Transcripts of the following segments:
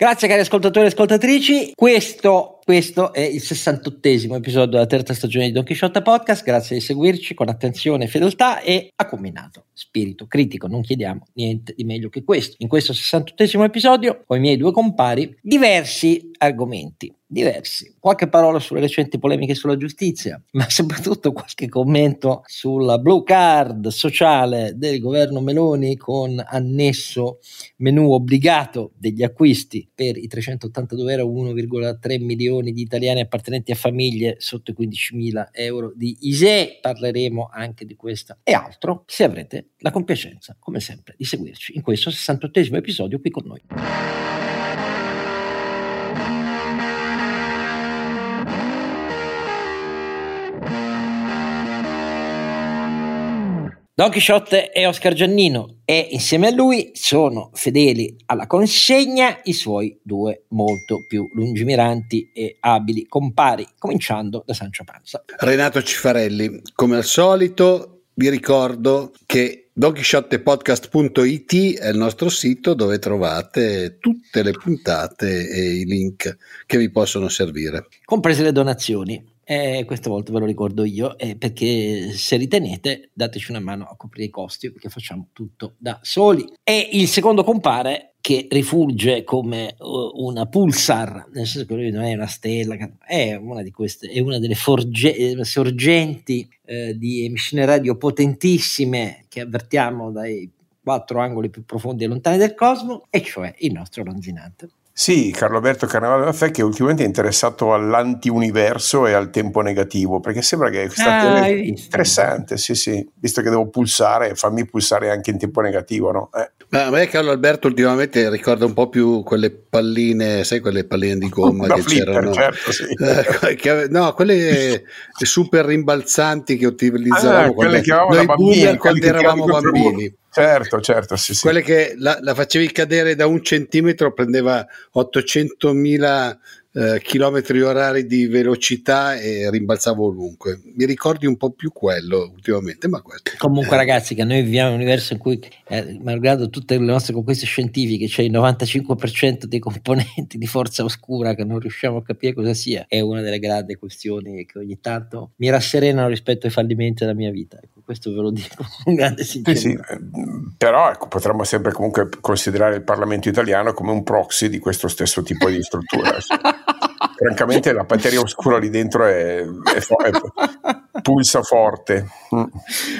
Grazie cari ascoltatori e ascoltatrici, questo, questo, è il 68esimo episodio della terza stagione di Don Quixote Podcast, grazie di seguirci con attenzione fedeltà e a combinato spirito critico, non chiediamo niente di meglio che questo. In questo 68esimo episodio, con i miei due compari, diversi argomenti diversi. Qualche parola sulle recenti polemiche sulla giustizia, ma soprattutto qualche commento sulla blue card sociale del governo Meloni con annesso menu obbligato degli acquisti per i 382 euro 1,3 milioni di italiani appartenenti a famiglie sotto i 15.000 euro di ISE. Parleremo anche di questo e altro se avrete la compiacenza, come sempre, di seguirci in questo 68 episodio qui con noi. Don Chisciotte e Oscar Giannino e insieme a lui sono fedeli alla consegna i suoi due molto più lungimiranti e abili compari, cominciando da Sancio Panza. Renato Cifarelli, come al solito vi ricordo che donchisciottepodcast.it è il nostro sito dove trovate tutte le puntate e i link che vi possono servire. Comprese le donazioni. E questa volta ve lo ricordo io, eh, perché se ritenete dateci una mano a coprire i costi, perché facciamo tutto da soli. E il secondo compare che rifulge come una pulsar, nel senso che lui non è una stella, è una di queste, è una delle forge, eh, sorgenti eh, di emissioni radio potentissime che avvertiamo dai quattro angoli più profondi e lontani del cosmo, e cioè il nostro Lonzinante. Sì, Carlo Alberto Carnevale Fe che ultimamente è interessato all'anti-universo e al tempo negativo, perché sembra che questa ah, interessante, sì sì, visto che devo pulsare, fammi pulsare anche in tempo negativo, no? Eh. Ma a me Carlo Alberto ultimamente ricorda un po' più quelle palline, sai quelle palline di gomma che flipper, c'erano? Certo, sì. eh, che, no, quelle super rimbalzanti che utilizzavamo ah, quando, noi boomer quando eravamo bambini. Certo, certo, sì, sì. Quelle che la, la, facevi cadere da un centimetro prendeva 800.000 eh, chilometri orari di velocità e rimbalzavo ovunque. Mi ricordi un po' più quello ultimamente, ma quello. Comunque, eh. ragazzi, che noi viviamo in un universo in cui, eh, malgrado tutte le nostre conquiste scientifiche, c'è il 95% dei componenti di forza oscura che non riusciamo a capire cosa sia, è una delle grandi questioni che ogni tanto mi rasserenano rispetto ai fallimenti della mia vita. Questo ve lo dico con grande sincerità. Sì, sì. Però ecco, potremmo sempre comunque considerare il Parlamento italiano come un proxy di questo stesso tipo di struttura. francamente la materia oscura lì dentro è, è, fo- è pulsa forte. Mm.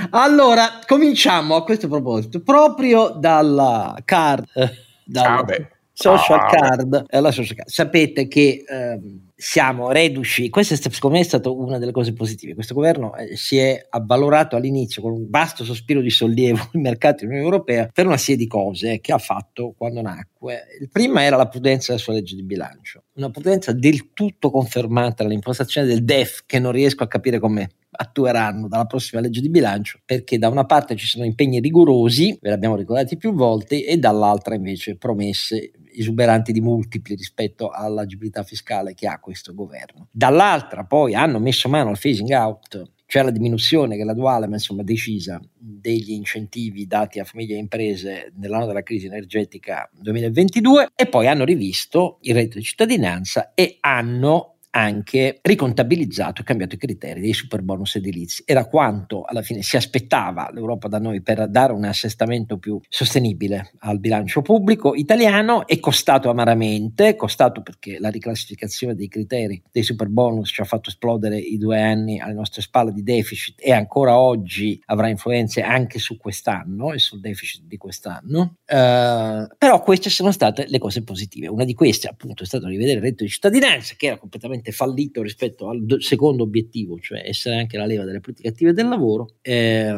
Allora, cominciamo a questo proposito, proprio dalla card, eh, dalla ah, social, ah, card, eh, social card. Sapete che ehm, siamo reduci, questa è, secondo me è stata una delle cose positive, questo governo eh, si è avvalorato all'inizio con un vasto sospiro di sollievo il mercato dell'Unione Europea per una serie di cose che ha fatto quando nacque. Il prima era la prudenza della sua legge di bilancio, una prudenza del tutto confermata dall'impostazione del DEF che non riesco a capire come attueranno dalla prossima legge di bilancio perché da una parte ci sono impegni rigorosi, ve l'abbiamo ricordati più volte, e dall'altra invece promesse esuberanti di multipli rispetto all'agibilità fiscale che ha questo governo. Dall'altra poi hanno messo mano al phasing out cioè la diminuzione graduale ma insomma decisa degli incentivi dati a famiglie e imprese nell'anno della crisi energetica 2022 e poi hanno rivisto il reddito di cittadinanza e hanno anche ricontabilizzato e cambiato i criteri dei super bonus edilizi. Era quanto alla fine si aspettava l'Europa da noi per dare un assestamento più sostenibile al bilancio pubblico italiano, è costato amaramente, costato perché la riclassificazione dei criteri dei super bonus ci ha fatto esplodere i due anni alle nostre spalle di deficit e ancora oggi avrà influenze anche su quest'anno e sul deficit di quest'anno. Uh, però queste sono state le cose positive. Una di queste appunto è stato rivedere il reddito di cittadinanza che era completamente completamente fallito rispetto al do- secondo obiettivo, cioè essere anche la leva delle politiche attive del lavoro, eh,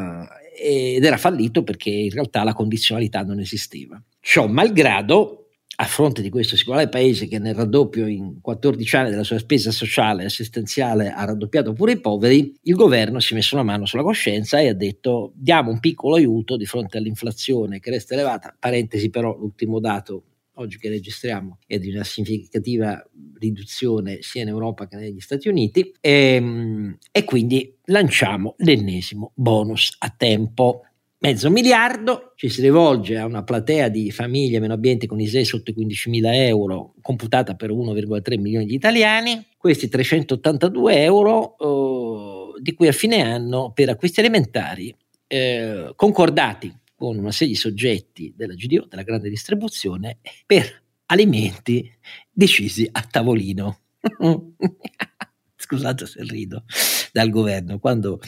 ed era fallito perché in realtà la condizionalità non esisteva. Ciò malgrado, a fronte di questo singolare paese che nel raddoppio in 14 anni della sua spesa sociale e assistenziale ha raddoppiato pure i poveri, il governo si è messo una mano sulla coscienza e ha detto diamo un piccolo aiuto di fronte all'inflazione che resta elevata, parentesi però l'ultimo dato oggi che registriamo è di una significativa riduzione sia in Europa che negli Stati Uniti e, ehm, e quindi lanciamo l'ennesimo bonus a tempo. Mezzo miliardo, ci si rivolge a una platea di famiglie meno abbienti con ISEE sotto i 15.000 euro, computata per 1,3 milioni di italiani, questi 382 euro eh, di cui a fine anno per acquisti alimentari eh, concordati con una serie di soggetti della GDO, della grande distribuzione, per alimenti decisi a tavolino. Scusate se rido dal governo, quando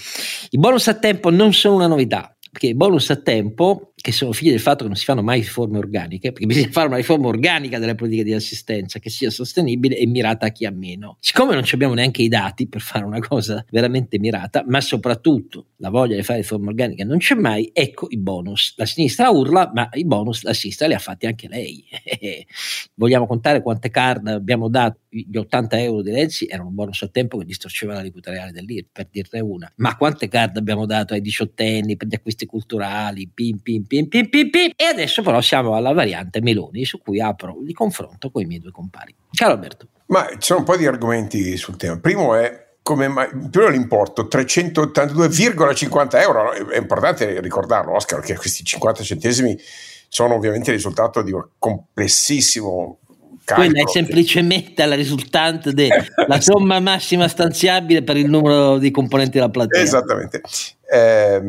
i bonus a tempo non sono una novità, perché i bonus a tempo, che sono figli del fatto che non si fanno mai riforme organiche, perché bisogna fare una riforma organica delle politiche di assistenza che sia sostenibile e mirata a chi ha meno. Siccome non abbiamo neanche i dati per fare una cosa veramente mirata, ma soprattutto la voglia di fare riforme organiche non c'è mai, ecco i bonus. La sinistra urla, ma i bonus la sinistra li ha fatti anche lei. Vogliamo contare quante card abbiamo dato? Gli 80 euro di Renzi erano un bonus a tempo che distorceva l'aliquota reale dell'IR, per dirne una. Ma quante card abbiamo dato ai diciottenni per gli acquisti culturali? Pim, pim, pim, pim, pim, pim. E adesso però siamo alla variante Meloni, su cui apro il confronto con i miei due compari. Ciao Alberto. Ma ci sono un po' di argomenti sul tema. Primo è come mai, prima l'importo 382,50 euro è importante ricordarlo Oscar che questi 50 centesimi sono ovviamente il risultato di un complessissimo calcolo quella è semplicemente la risultante della somma massima stanziabile per il numero di componenti della platea esattamente eh,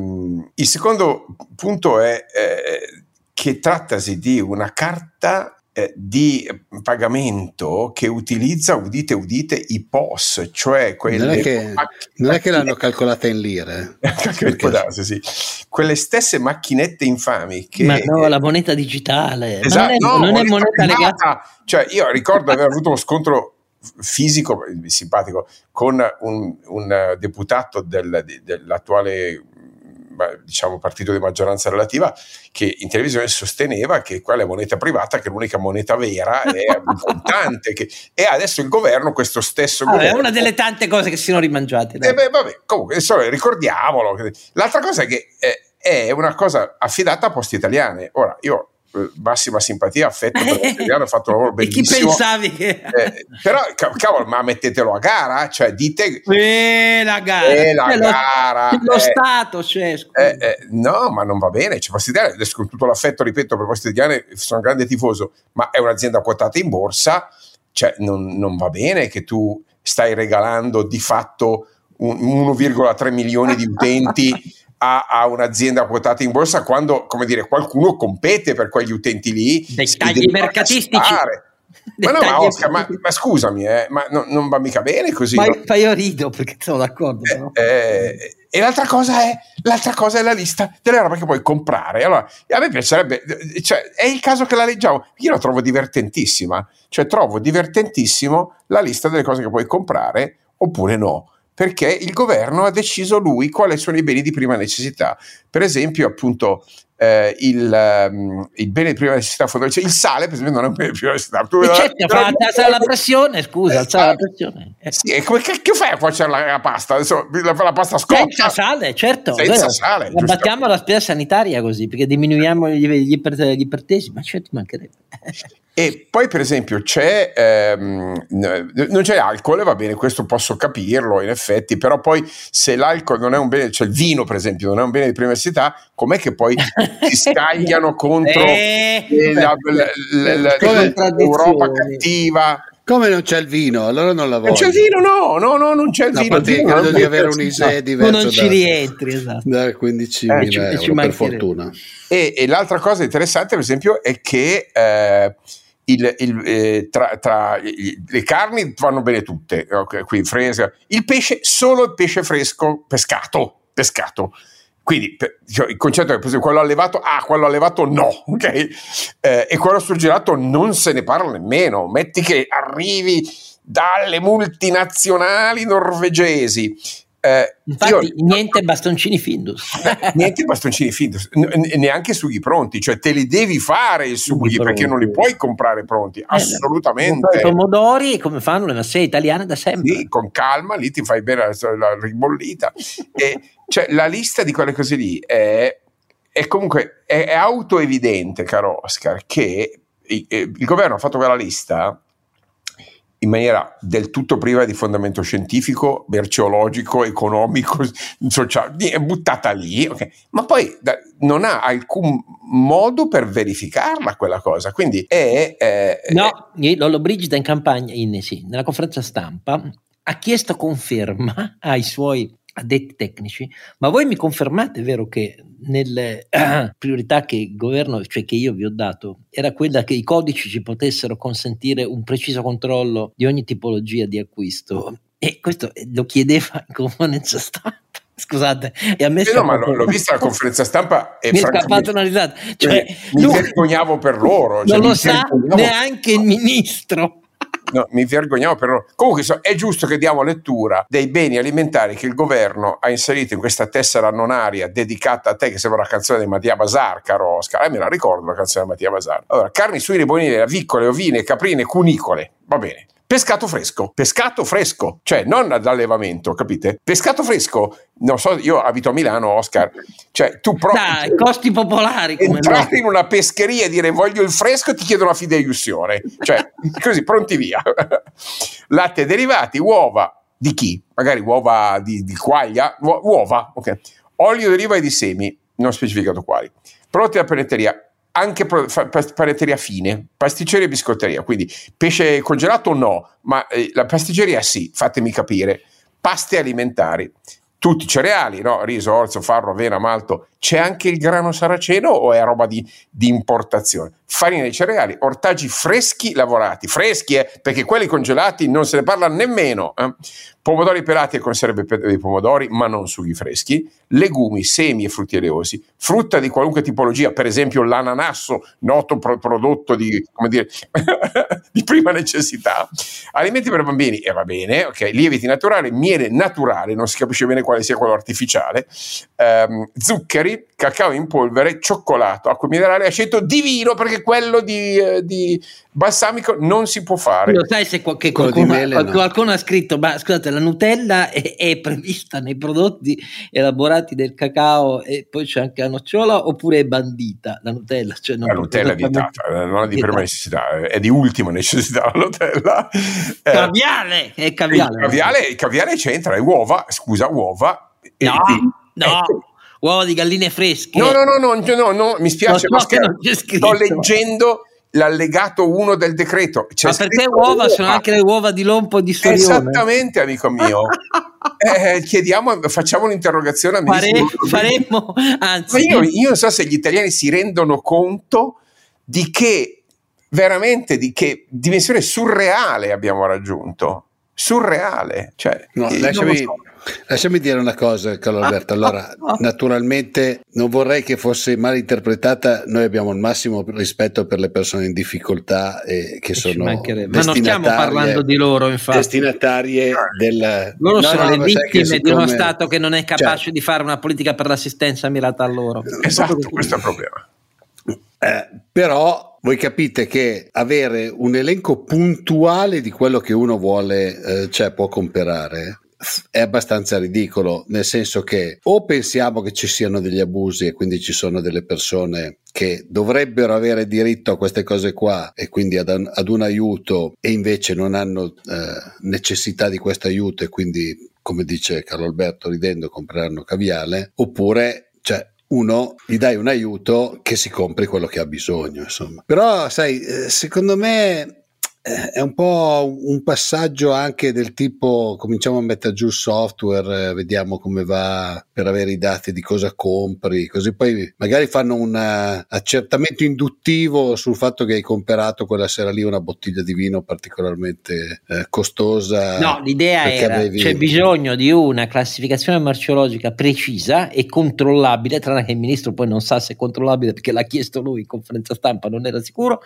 il secondo punto è eh, che trattasi di una carta eh, di pagamento che utilizza, udite udite, i POS, cioè quelle... Non è che, non è che l'hanno calcolata in lire. darsi, sì. Quelle stesse macchinette infami che... Ma no, la moneta digitale. Esatto, non è, no, non è moneta legata... Cioè io ricordo di aver avuto uno scontro fisico simpatico con un, un deputato del, dell'attuale diciamo, partito di maggioranza relativa, che in televisione sosteneva che quella è moneta privata, che l'unica moneta vera è importante. Che, e adesso il governo, questo stesso ah, governo... È una delle tante cose che si sono rimangiate. Eh beh, vabbè, comunque, insomma, ricordiamolo. L'altra cosa è che è, è una cosa affidata a poste italiane. Ora, io massima simpatia, affetto per l'italiano, ha fatto un lavoro bellissimo. E chi pensavi che... Eh, però, cavolo, ma mettetelo a gara, cioè dite... Eh, la gara! Eh, la gara! Lo, eh, Stato, cioè, eh, eh, no, ma non va bene, cioè, Italiane, adesso con tutto l'affetto, ripeto, per Poste Italiane sono un grande tifoso, ma è un'azienda quotata in borsa, cioè non, non va bene che tu stai regalando di fatto 1,3 milioni di utenti a, a, un'azienda quotata in borsa quando, come dire, qualcuno compete per quegli utenti lì. Dettagli mercatistici. Ma no, ma Oscar, ma, ma scusami, eh, ma no, non va mica bene così. Ma, no? io rido perché sono d'accordo. Eh, eh, e l'altra cosa, è, l'altra cosa è la lista delle robe che puoi comprare. Allora, a me piacerebbe, cioè, è il caso che la leggiamo. Io la trovo divertentissima, cioè trovo divertentissimo la lista delle cose che puoi comprare oppure no perché il governo ha deciso lui quali sono i beni di prima necessità. Per esempio, appunto, eh, il, um, il, bene di prima necessità fondamentale, il sale, per esempio, non è un bene di prima necessità. Tu, certo, fa alzare la pressione, scusa, alzare la pressione. Eh. Sì, e come cacchio fai a cuocere la, la, pasta? Adesso la, la pasta scoccia. Senza sale, certo. Senza vero. sale. Abbattiamo la spesa sanitaria così, perché diminuiamo gli, gli, gli ipertesi, ma certo mancherebbe. E poi, per esempio, c'è, ehm, non c'è alcol, va bene, questo posso capirlo in effetti, però poi se l'alcol non è un bene, cioè il vino, per esempio, non è un bene di prima necessità, com'è che poi si scagliano contro eh, l'Europa cattiva? Come non c'è il vino? Allora non la voglio. Non c'è il vino, no, no, no non c'è il vino. Il vino credo di avere un ISE diverso. non ci rientri, esatto. Da 15.000 eh, ci, euro, ci per fortuna. E, e, l'altra cosa interessante, per esempio, è che eh, il, il, eh, tra, tra le carni vanno bene tutte, okay, qui fresca. Il pesce, solo il pesce fresco pescato, pescato. Quindi cioè, il concetto è che quello allevato, ah, quello allevato no, ok? Eh, e quello surgelato non se ne parla nemmeno. Metti che arrivi dalle multinazionali norvegesi eh, Infatti, io, niente bastoncini Findus. niente bastoncini Findus, neanche sughi pronti, cioè te li devi fare i sughi perché non li puoi comprare pronti, eh, assolutamente. I pomodori come fanno le masse italiane da sempre. Sì, con calma, lì ti fai bene la, la ribollita. e, cioè, la lista di quelle cose lì è, è comunque è, è autoevidente, caro Oscar, che il, il governo ha fatto quella lista in maniera del tutto priva di fondamento scientifico, merceologico, economico, sociale, è buttata lì, okay. ma poi da, non ha alcun modo per verificarla quella cosa. Quindi è... è no, è, Lollo Brigida in campagna, in, sì, nella conferenza stampa, ha chiesto conferma ai suoi addetti tecnici, ma voi mi confermate, vero, che nelle eh, priorità che il governo, cioè che io vi ho dato, era quella che i codici ci potessero consentire un preciso controllo di ogni tipologia di acquisto. E questo lo chiedeva in conferenza stampa. Scusate, e a me eh no, ma l'ho, vista la conferenza stampa e mi è scappata una risata. Cioè, mi vergognavo per loro. Cioè, non lo sa neanche il ministro no, mi vergognavo per. Comunque so, è giusto che diamo lettura dei beni alimentari che il governo ha inserito in questa tessera nonaria dedicata a te, che sembra la canzone di Mattia Basar, caro Oscar. Eh, me la ricordo la canzone di Mattia Basar. Allora, carni, suine, bonine, avicole, ovine, caprine, cunicole. Va bene. Pescato fresco, pescato fresco, cioè non d'allevamento, capite? Pescato fresco, non so, io abito a Milano, Oscar, cioè tu proprio... Dai, costi popolari. Come entrare no. in una pescheria e dire voglio il fresco e ti chiedono la fideiussione, cioè così, pronti via. Latte derivati, uova, di chi? Magari uova di, di quaglia, uova, ok. Olio deriva di semi, non specificato quali. Prodotti da penetteria, anche panetteria fine, pasticceria e biscotteria, quindi pesce congelato no, ma eh, la pasticceria sì, fatemi capire, paste alimentari, tutti cereali, no? riso, orzo, farro, avena, malto, c'è anche il grano saraceno o è roba di, di importazione? Farina di cereali, ortaggi freschi lavorati, freschi eh, perché quelli congelati non se ne parla nemmeno, eh? Pomodori pelati e conserve di pomodori ma non sughi freschi, legumi, semi e frutti oleosi, frutta di qualunque tipologia, per esempio l'ananasso, noto pro- prodotto di, dire, di, prima necessità, alimenti per bambini, e eh, va bene, ok, lieviti naturali, miele naturale, non si capisce bene quale sia quello artificiale, ehm, zuccheri, cacao in polvere, cioccolato, acqua minerale, aceto, divino perché quello di, eh, di balsamico non si può fare. Lo sai se qualche, qualcuno, mele, no. qualcuno, ha scritto, ma scusate, la Nutella è, è, prevista nei prodotti elaborati del cacao e poi c'è anche la nocciola oppure è bandita la Nutella? Cioè la Nutella è vietata, eh, non è di prima necessità, è di ultima necessità la Nutella. Eh, caviale, è caviale. Il caviale, il caviale c'entra, è uova, scusa, uova. No, e, no. E, uova di galline fresche. No, no, no, no, no, no mi spiace, no, no, sto leggendo l'allegato 1 del decreto. C'è Ma per te uova, uova sono anche le uova di Lompo e di Sorione? Esattamente, amico mio. eh, chiediamo, facciamo un'interrogazione a Fare, Faremo, anzi. Io, io non so se gli italiani si rendono conto di che, veramente, di che dimensione surreale abbiamo raggiunto. Surreale. Cioè, no, lasciami... So Lasciami dire una cosa, Carlo Alberto. Allora, naturalmente non vorrei che fosse mal interpretata. Noi abbiamo il massimo rispetto per le persone in difficoltà e che sono Ma non stiamo parlando di loro, infatti. Destinatarie del... Loro no, sono no, le vittime siccome... di uno Stato che non è capace certo. di fare una politica per l'assistenza mirata a loro. Esatto, questo è il problema. Eh, però voi capite che avere un elenco puntuale di quello che uno vuole, eh, cioè può comprare, è abbastanza ridicolo, nel senso che o pensiamo che ci siano degli abusi e quindi ci sono delle persone che dovrebbero avere diritto a queste cose qua e quindi ad, ad un aiuto e invece non hanno eh, necessità di questo aiuto e quindi, come dice Carlo Alberto ridendo, compreranno caviale, oppure cioè, uno gli dai un aiuto che si compri quello che ha bisogno, insomma. Però, sai, eh, secondo me è un po' un passaggio anche del tipo cominciamo a mettere giù il software, eh, vediamo come va per avere i dati di cosa compri, così poi magari fanno un eh, accertamento induttivo sul fatto che hai comprato quella sera lì una bottiglia di vino particolarmente eh, costosa. No, l'idea era avevi... c'è bisogno di una classificazione marciologica precisa e controllabile, tranne che il ministro poi non sa se è controllabile perché l'ha chiesto lui in conferenza stampa, non era sicuro,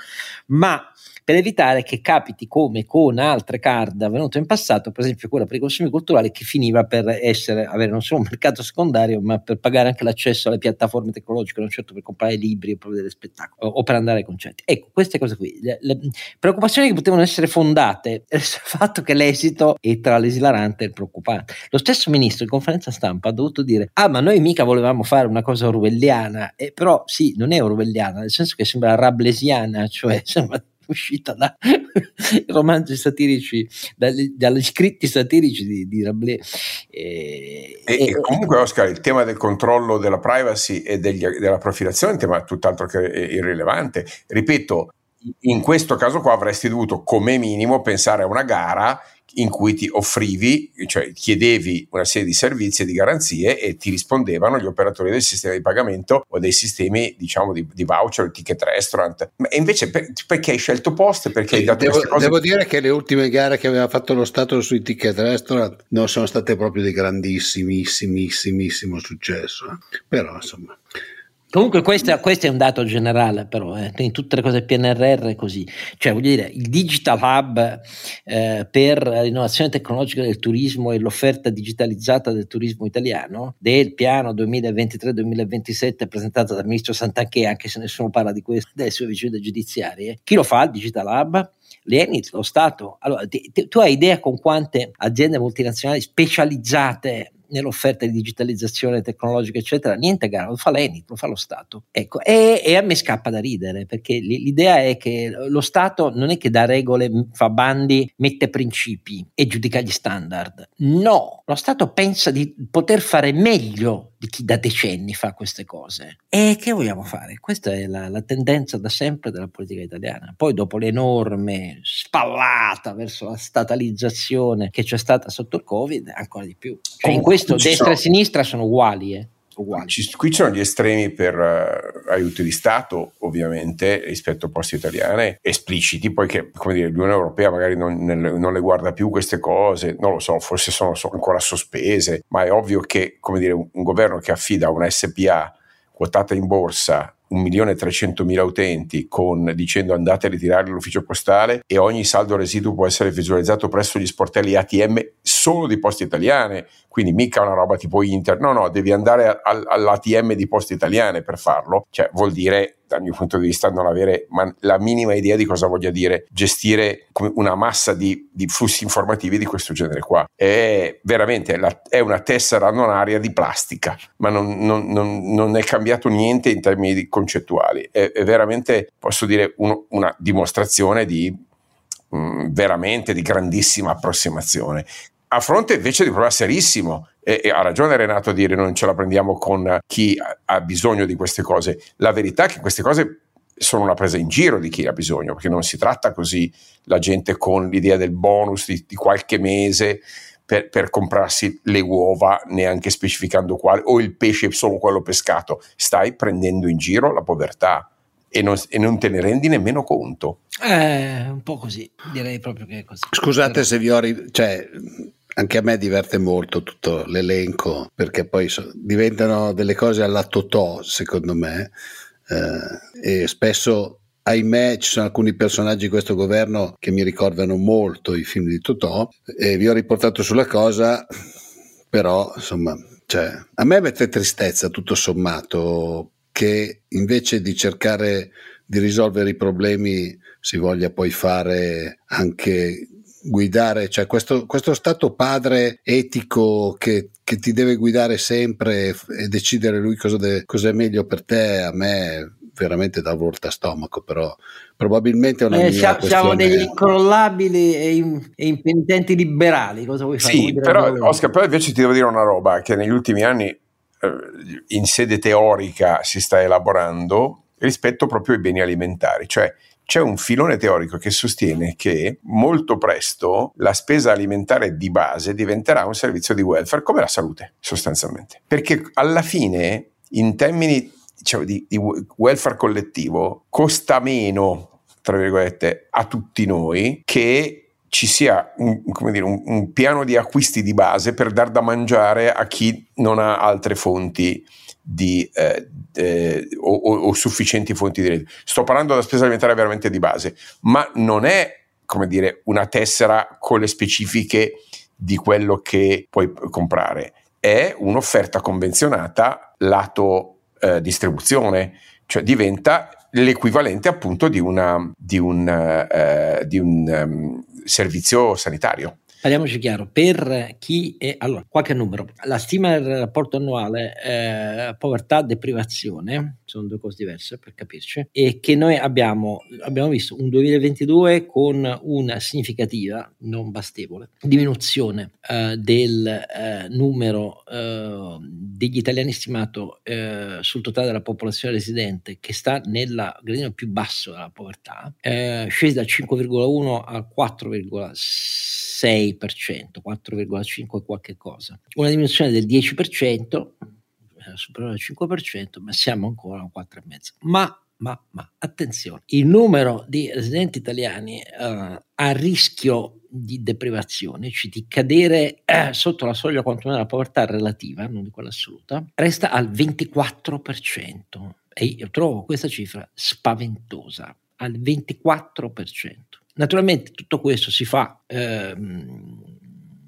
ma per evitare che capiti come con altre card avvenute in passato, per esempio quella per i consumi culturali, che finiva per essere, avere non solo un mercato secondario, ma per pagare anche l'accesso alle piattaforme tecnologiche, non certo per comprare libri o per vedere spettacoli o, per andare ai concerti. Ecco, queste cose qui, le, le preoccupazioni che potevano essere fondate sul fatto che l'esito è tra l'esilarante e il preoccupante. Lo stesso ministro in conferenza stampa ha dovuto dire, ah ma noi mica volevamo fare una cosa orwelliana, eh, però sì, non è orwelliana, nel senso che sembra rablesiana, cioè sembra uscita da romanzi satirici, dagli, dagli scritti satirici di, di Rabelais. E, e, e, comunque Oscar, il tema del controllo della privacy e degli, della profilazione è un tema tutt'altro che irrilevante. Ripeto, in questo caso qua avresti dovuto come minimo pensare a una gara in cui ti offrivi, cioè chiedevi una serie di servizi e di garanzie e ti rispondevano gli operatori del sistema di pagamento o dei sistemi diciamo di, di voucher, ticket restaurant. E invece per, perché hai scelto post? Perché hai dato devo, cose... devo dire che le ultime gare che aveva fatto lo Stato sui ticket restaurant non sono state proprio di grandissimissimo successo. Eh. Però insomma Comunque questo, questo, è un dato generale però, eh. in tutte le cose PNRR è così, cioè voglio dire il Digital Hub eh, per l'innovazione tecnologica del turismo e l'offerta digitalizzata del turismo italiano del piano 2023-2027 presentato dal ministro Santanchè, anche se nessuno parla di questo adesso è vicende giudiziarie, chi lo fa il Digital Hub? L'Enit, lo Stato. Allora, ti, ti, tu hai idea con quante aziende multinazionali specializzate nell'offerta di digitalizzazione tecnologica, eccetera, niente gara, lo fa l'Enit, lo fa lo Stato. Ecco, e, e, a me scappa da ridere, perché l'idea è che lo Stato non è che dà regole, fa bandi, mette principi e giudica gli standard. No, lo Stato pensa di poter fare meglio di chi da decenni fa queste cose. E che vogliamo fare? Questa è la, la tendenza da sempre della politica italiana. Poi dopo l'enorme spallata verso la statalizzazione che c'è stata sotto il Covid, ancora di più. Cioè, in questo destra sono... e sinistra sono uguali. Eh. Ci, qui ci sono gli estremi per uh, aiuti di Stato, ovviamente, rispetto a poste italiane, espliciti, poi che come dire, l'Unione Europea magari non, nel, non, le guarda più queste cose, non lo so, forse sono, sono ancora sospese, ma è ovvio che come dire, un, un governo che affida una SPA quotata in borsa 1.300.000 utenti con, dicendo andate a ritirare l'ufficio postale e ogni saldo residuo può essere visualizzato presso gli sportelli ATM solo di poste italiane, quindi mica una roba tipo Inter, no no, devi andare all'ATM di poste italiane per farlo, cioè vuol dire dal mio punto di vista non avere la minima idea di cosa voglia dire gestire una massa di, di flussi informativi di questo genere qua. È veramente la, è una tessera non aria di plastica, ma non, non, non, non, è cambiato niente in termini concettuali. È, è veramente, posso dire, un, una dimostrazione di mm, veramente di grandissima approssimazione a fronte invece di un problema serissimo e, e, ha ragione Renato a dire non ce la prendiamo con chi ha bisogno di queste cose. La verità è che queste cose sono una presa in giro di chi ha bisogno, perché non si tratta così la gente con l'idea del bonus di, di qualche mese per, per, comprarsi le uova, neanche specificando quale, o il pesce solo quello pescato. Stai prendendo in giro la povertà. E non, e non, te ne rendi nemmeno conto. Eh, un po' così, direi proprio che è così. Scusate se vi ho, ri- cioè, anche a me diverte molto tutto l'elenco perché poi so, diventano delle cose alla totò secondo me eh, e spesso ahimè ci sono alcuni personaggi di questo governo che mi ricordano molto i film di Totò e vi ho riportato sulla cosa però insomma cioè, a me mette tristezza tutto sommato che invece di cercare di risolvere i problemi si voglia poi fare anche guidare, cioè questo, questo stato padre etico che, che, ti deve guidare sempre e decidere lui cosa, de, cosa è meglio per te, a me veramente dà volta stomaco, però probabilmente è una eh, siamo, siamo degli incrollabili e, in, e, impenitenti liberali, cosa vuoi fare? Sì, però Oscar, però invece ti devo dire una roba che negli ultimi anni eh, in sede teorica si sta elaborando rispetto proprio ai beni alimentari, cioè c'è un filone teorico che sostiene che molto presto la spesa alimentare di base diventerà un servizio di welfare come la salute, sostanzialmente. Perché alla fine, in termini diciamo, di, di welfare collettivo, costa meno, tra virgolette, a tutti noi che ci sia un, dire, un, un, piano di acquisti di base per dar da mangiare a chi non ha altre fonti di, eh, eh, o, o, sufficienti fonti di reddito. Sto parlando della spesa alimentare veramente di base, ma non è come dire una tessera con le specifiche di quello che puoi comprare, è un'offerta convenzionata lato eh, distribuzione, cioè diventa l'equivalente appunto di, una, di un, uh, di un um, servizio sanitario. Parliamoci chiaro, per chi è... Allora, qualche numero. La stima del rapporto annuale eh, povertà, deprivazione, sono due cose diverse per capirci, e che noi abbiamo, abbiamo visto un 2022 con una significativa, non bastevole, diminuzione eh, del eh, numero eh, degli italiani stimato eh, sul totale della popolazione residente che sta nel gradino più basso della povertà, eh, scesi da 5,1 al 4,6%, 4,5 qualche cosa. Una diminuzione del 10%, superiore al 5%, ma siamo ancora a un 4,5%. Ma ma, ma, attenzione, il numero di residenti italiani uh, a rischio di deprivazione, cioè di cadere eh, sotto la soglia quantomeno della povertà relativa, non di quella assoluta, resta al 24%. E io trovo questa cifra spaventosa, al 24%. Naturalmente tutto questo si fa ehm,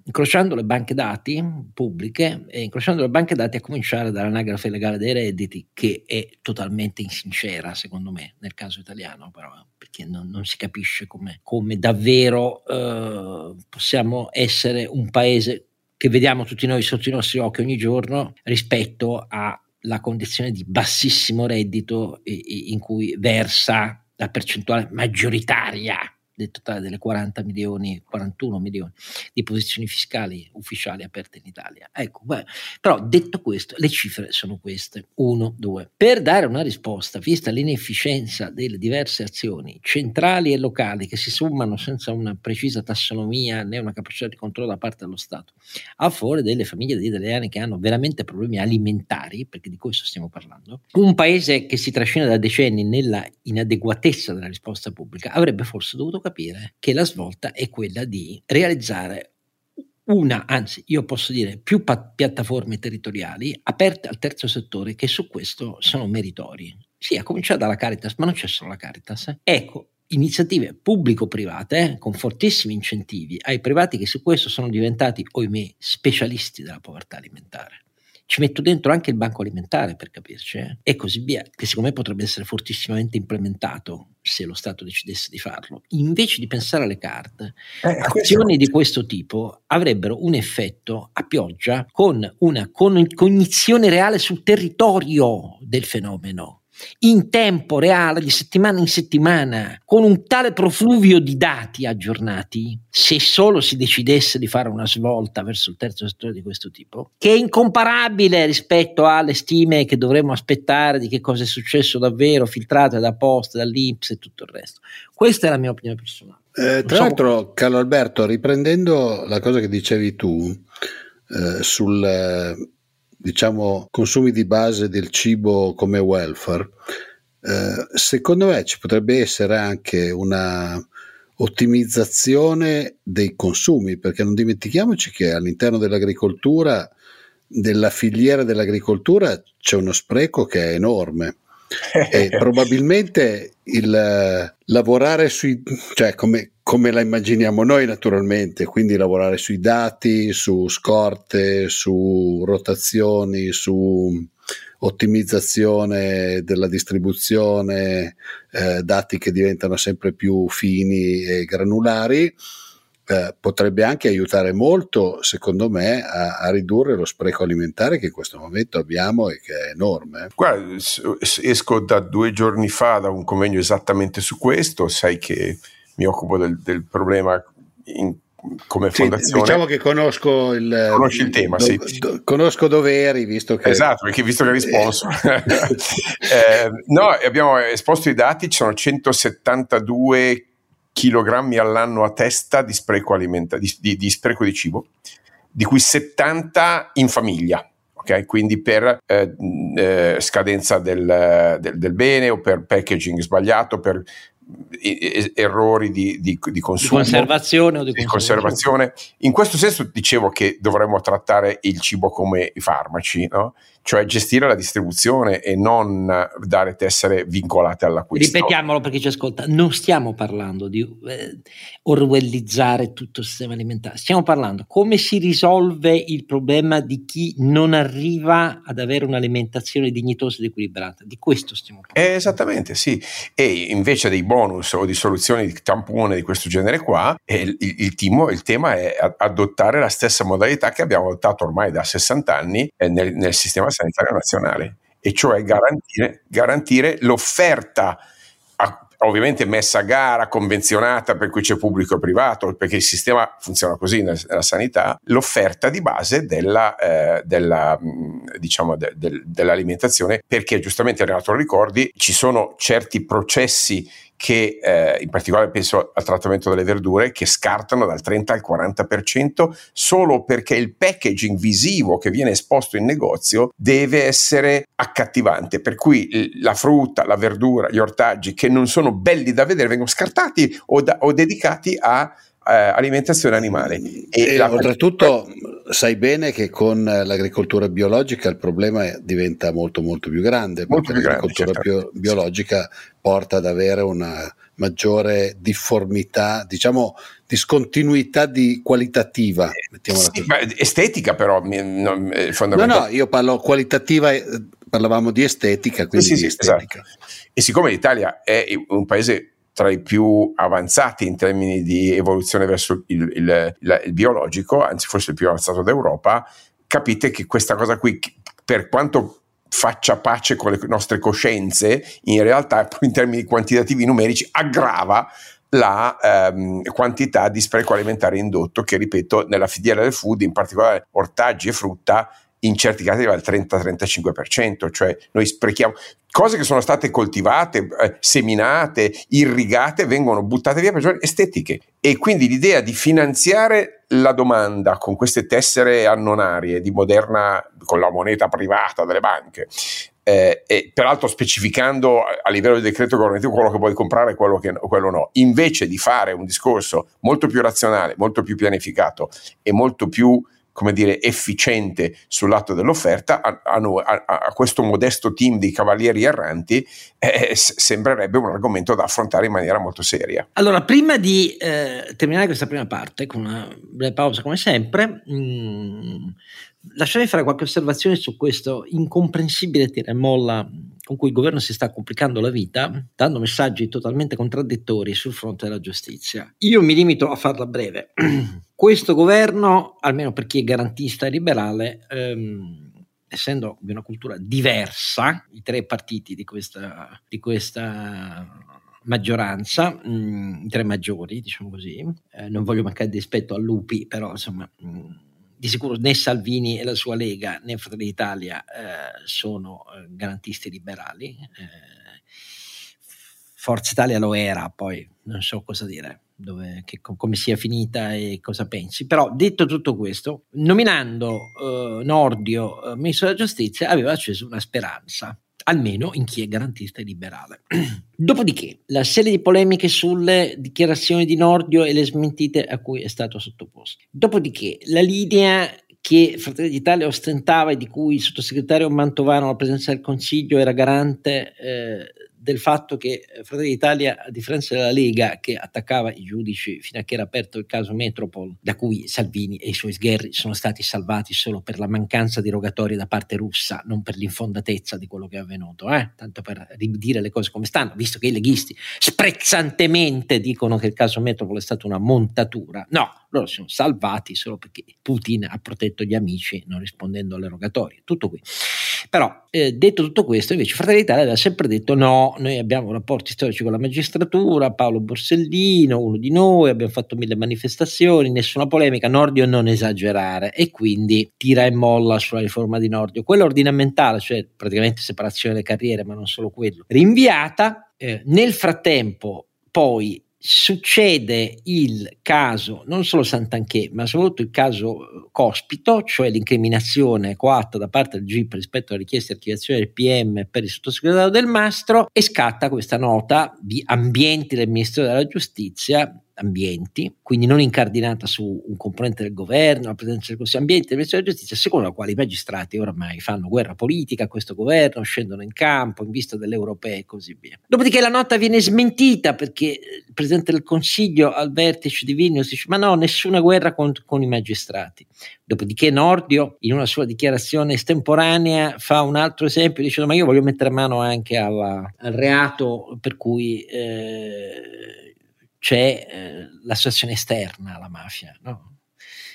incrociando le banche dati pubbliche e incrociando le banche dati a cominciare dall'anagrafe legale dei redditi che è totalmente insincera secondo me nel caso italiano però perché non, non si capisce come, come davvero eh, possiamo essere un paese che vediamo tutti noi sotto i nostri occhi ogni giorno rispetto alla condizione di bassissimo reddito in cui versa la percentuale maggioritaria del totale delle 40 milioni, 41 milioni di posizioni fiscali ufficiali aperte in Italia. Ecco, beh, però detto questo, le cifre sono queste. Uno, due. Per dare una risposta, vista l'inefficienza delle diverse azioni centrali e locali che si sommano senza una precisa tassonomia né una capacità di controllo da parte dello Stato, a favore delle famiglie degli italiani che hanno veramente problemi alimentari, perché di questo stiamo parlando, un paese che si trascina da decenni nella inadeguatezza della risposta pubblica avrebbe forse dovuto che la svolta è quella di realizzare una, anzi io posso dire più pa- piattaforme territoriali aperte al terzo settore che su questo sono meritori. Sì, a cominciare dalla Caritas, ma non c'è solo la Caritas. Ecco, iniziative pubblico-private eh, con fortissimi incentivi ai privati che su questo sono diventati, oimè, specialisti della povertà alimentare ci metto dentro anche il banco alimentare per capirci, eh? e così via, che secondo me potrebbe essere fortissimamente implementato se lo Stato decidesse di farlo. Invece di pensare alle carte, eh, azioni di questo tipo avrebbero un effetto a pioggia con una cognizione reale sul territorio del fenomeno in tempo reale, di settimana in settimana, con un tale profluvio di dati aggiornati, se solo si decidesse di fare una svolta verso il terzo settore di questo tipo, che è incomparabile rispetto alle stime che dovremmo aspettare di che cosa è successo davvero, filtrate da Post, dall'Inps e tutto il resto. Questa è la mia opinione personale. Eh, tra so... l'altro, Carlo Alberto, riprendendo la cosa che dicevi tu eh, sul diciamo, consumi di base del cibo come welfare, eh, secondo me ci potrebbe essere anche una ottimizzazione dei consumi, perché non dimentichiamoci che all'interno dell'agricoltura, della filiera dell'agricoltura, c'è uno spreco che è enorme. e probabilmente il lavorare sui, cioè come, come la immaginiamo noi naturalmente, quindi lavorare sui dati, su scorte, su rotazioni, su ottimizzazione della distribuzione, eh, dati che diventano sempre più fini e granulari, eh, potrebbe anche aiutare molto, secondo me, a, a, ridurre lo spreco alimentare che in questo momento abbiamo e che è enorme. Guarda, esco da due giorni fa da un convegno esattamente su questo, sai che mi occupo del, del problema in, come fondazione. Sì, diciamo che conosco il, Conosci il tema, do, sì. Do, conosco dove eri, visto che... Esatto, perché visto che eri sponsor. eh, no, abbiamo esposto i dati, ci sono 172 kg all'anno a testa di spreco, alimenta- di, di, di spreco di cibo, di cui 70 in famiglia. Okay? Quindi per eh, eh, scadenza del, del, del, bene o per packaging sbagliato, per errori di, di, di, consumo, di conservazione o di, conservazione. In questo senso dicevo che dovremmo trattare il cibo come i farmaci, no? Cioè gestire la distribuzione e non dare tessere vincolate all'acquisto. Ripetiamolo perché ci ascolta, non stiamo parlando di eh, orwellizzare tutto il sistema alimentare, stiamo parlando come si risolve il problema di chi non arriva ad avere un'alimentazione dignitosa ed equilibrata, di questo stiamo parlando. Eh, esattamente, sì, e invece dei bonus o di soluzioni di tampone di questo genere qua, eh, il, il, timo, il tema è adottare la stessa modalità che abbiamo adottato ormai da 60 anni eh, nel, nel sistema sanitario nazionale, e cioè garantire, garantire l'offerta ovviamente messa a gara, convenzionata, per cui c'è pubblico e privato, perché il sistema funziona così nella sanità, l'offerta di base della, eh, della, diciamo, de, de, dell'alimentazione, perché giustamente Renato lo ricordi, ci sono certi processi che eh, in particolare penso al trattamento delle verdure che scartano dal 30 al 40% solo perché il packaging visivo che viene esposto in negozio deve essere accattivante per cui la frutta, la verdura, gli ortaggi che non sono belli da vedere vengono scartati o, da, o dedicati a eh, alimentazione animale. E, e la... oltretutto sai bene che con l'agricoltura biologica il problema diventa molto molto più grande, molto perché più l'agricoltura grande, certo. biologica porta ad avere una maggiore difformità, diciamo discontinuità di qualitativa. Sì, estetica però non, No, no, io parlo qualitativa, eh, parlavamo di estetica, quindi sì, sì, estetica. Esatto. E siccome l'Italia è un paese tra i più avanzati in termini di evoluzione verso il, il, il, il biologico, anzi forse il più avanzato d'Europa, capite che questa cosa qui, per quanto faccia pace con le nostre coscienze, in realtà in termini quantitativi numerici aggrava la ehm, quantità di spreco alimentare indotto che, ripeto, nella filiera del food, in particolare ortaggi e frutta, in certi casi arriva al 30-35%, cioè noi sprechiamo cose che sono state coltivate, eh, seminate, irrigate, vengono buttate via per ragioni estetiche. E quindi l'idea di finanziare la domanda con queste tessere annonarie di moderna, con la moneta privata delle banche, eh, e peraltro specificando a livello di decreto governativo quello che puoi comprare e quello, quello no, invece di fare un discorso molto più razionale, molto più pianificato e molto più come dire, efficiente sul lato dell'offerta, a, a, a questo modesto team di cavalieri erranti eh, sembrerebbe un argomento da affrontare in maniera molto seria. Allora, prima di eh, terminare questa prima parte, con una breve pausa come sempre, mm, lasciami fare qualche osservazione su questo incomprensibile tira e molla con cui il governo si sta complicando la vita, dando messaggi totalmente contraddittori sul fronte della giustizia. Io mi limito a farla breve. Questo governo, almeno per chi è garantista e liberale, ehm, essendo di una cultura diversa, i tre partiti di questa, di questa maggioranza, mh, mm, i tre maggiori, diciamo così, eh, non voglio mancare di rispetto a Lupi, però insomma... Mh, mm, di sicuro né Salvini e la sua Lega né Fratelli d'Italia eh, sono eh, garantisti liberali. Eh, Forza Italia lo era, poi non so cosa dire, dove, che, come sia finita e cosa pensi. Però detto tutto questo, nominando eh, Nordio eh, ministro della giustizia aveva acceso una speranza almeno in chi è garantista e liberale. Dopodiché, la serie di polemiche sulle dichiarazioni di Nordio e le smentite a cui è stato sottoposto. Dopodiché, la linea che Fratelli d'Italia ostentava e di cui il sottosegretario Mantovano alla presenza del Consiglio era garante eh, del fatto che eh, Fratelli d'Italia, a differenza della Lega che attaccava i giudici fino a che era aperto il caso Metropol, da cui Salvini e i suoi sgherri sono stati salvati solo per la mancanza di rogatorie da parte russa, non per l'infondatezza di quello che è avvenuto, eh? tanto per ridire le cose come stanno, visto che i leghisti sprezzantemente dicono che il caso Metropol è stata una montatura. No, loro sono salvati solo perché Putin ha protetto gli amici non rispondendo alle rogatorie. Tutto qui. Però, eh, detto tutto questo, invece Fratelli d'Italia aveva sempre detto no, noi abbiamo rapporti storici con la magistratura, Paolo Borsellino, uno di noi, abbiamo fatto mille manifestazioni, nessuna polemica, Nordio non esagerare e quindi tira e molla sulla riforma di Nordio. Quella ordinamentale, cioè praticamente separazione delle carriere, ma non solo quello, rinviata. Eh, nel frattempo poi succede il caso, non solo Sant'Anché, ma soprattutto il caso eh, Cospito, cioè l'incriminazione coatta da parte del GIP rispetto alla richiesta di archiviazione del PM per il sottosegretario del Mastro e scatta questa nota di ambienti del Ministero della Giustizia ambienti, quindi non incardinata su un componente del governo, la presenza del Consiglio Ambiente, Ministero della Giustizia, secondo la quale i magistrati oramai fanno guerra politica a questo governo, scendono in campo in vista delle europee e così via. Dopodiché la nota viene smentita perché il Presidente del Consiglio al vertice di Vilnius dice ma no, nessuna guerra con, con i magistrati. Dopodiché Nordio, in una sua dichiarazione estemporanea, fa un altro esempio dicendo ma io voglio mettere mano anche alla, al reato per cui eh, c'è eh, l'associazione esterna alla mafia. No?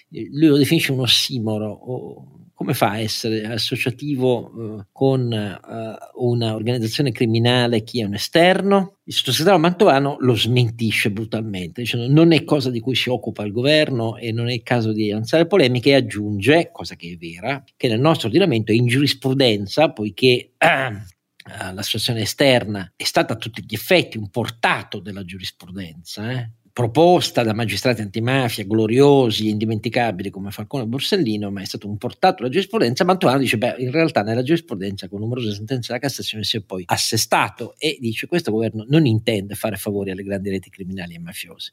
Lui lo definisce un ossimoro. O, come fa a essere associativo uh, con uh, un'organizzazione criminale chi è un esterno? Il sottosegretario Mantovano lo smentisce brutalmente, dicendo non è cosa di cui si occupa il governo e non è caso di avanzare polemiche e aggiunge, cosa che è vera, che nel nostro ordinamento è in giurisprudenza, poiché uh, l'associazione esterna è stata a tutti gli effetti un portato della giurisprudenza, eh? proposta da magistrati antimafia gloriosi e indimenticabili come Falcone e Borsellino, ma è stato un portato alla giurisprudenza. Mantovano dice: Beh, in realtà nella giurisprudenza, con numerose sentenze della Cassazione, si è poi assestato e dice: Questo governo non intende fare favori alle grandi reti criminali e mafiose.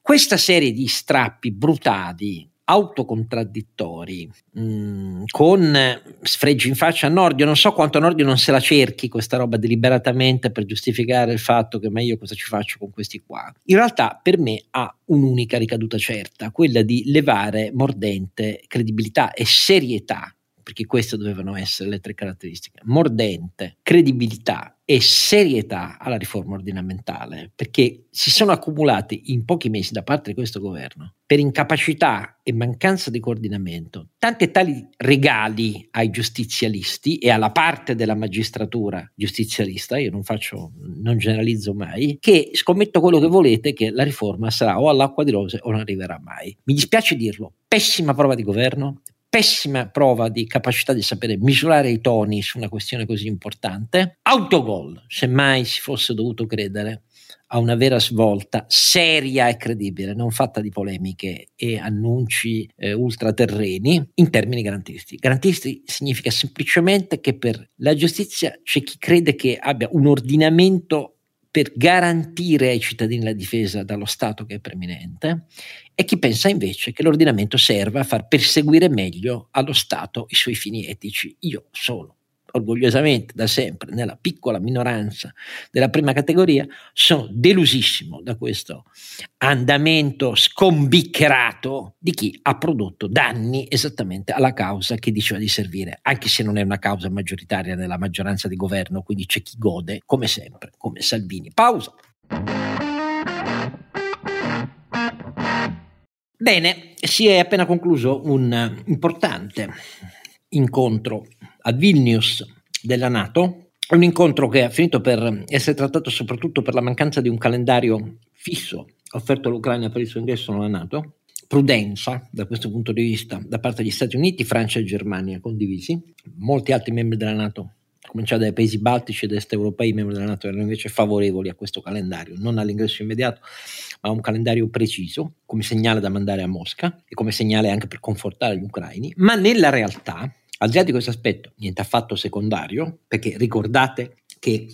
Questa serie di strappi brutali autocontradittori, mh, mm, con sfregi in faccia a Nordio. Non so quanto Nordio non se la cerchi questa roba deliberatamente per giustificare il fatto che ma io cosa ci faccio con questi qua. In realtà per me ha un'unica ricaduta certa, quella di levare mordente credibilità e serietà perché queste dovevano essere le tre caratteristiche, mordente, credibilità e serietà alla riforma ordinamentale, perché si sono accumulati in pochi mesi da parte di questo governo, per incapacità e mancanza di coordinamento, tanti e tali regali ai giustizialisti e alla parte della magistratura giustizialista, io non faccio, non generalizzo mai, che scommetto quello che volete che la riforma sarà o all'acqua di rose o non arriverà mai. Mi dispiace dirlo, pessima prova di governo, pessima prova di capacità di sapere misurare i toni su una questione così importante. Autogol, se mai si fosse dovuto credere a una vera svolta seria e credibile, non fatta di polemiche e annunci eh, ultraterreni in termini garantisti. Garantisti significa semplicemente che per la giustizia c'è chi crede che abbia un ordinamento per garantire ai cittadini la difesa dallo Stato che è preminente e chi pensa invece che l'ordinamento serva a far perseguire meglio allo Stato i suoi fini etici. Io sono orgogliosamente da sempre nella piccola minoranza della prima categoria, sono delusissimo da questo andamento scombiccherato di chi ha prodotto danni esattamente alla causa che diceva di servire, anche se non è una causa maggioritaria nella maggioranza di governo, quindi c'è chi gode, come sempre, come Salvini. Pausa. Bene, si è appena concluso un importante incontro a Vilnius della Nato, un incontro che è finito per essere trattato soprattutto per la mancanza di un calendario fisso offerto all'Ucraina per il suo ingresso nella Nato, prudenza da questo punto di vista da parte degli Stati Uniti, Francia e Germania condivisi, molti altri membri della Nato cominciare dai paesi baltici ed est europei membri della Nato erano invece favorevoli a questo calendario, non all'ingresso immediato, ma a un calendario preciso, come segnale da mandare a Mosca e come segnale anche per confortare gli ucraini, ma nella realtà al di là di questo aspetto, niente affatto secondario, perché ricordate che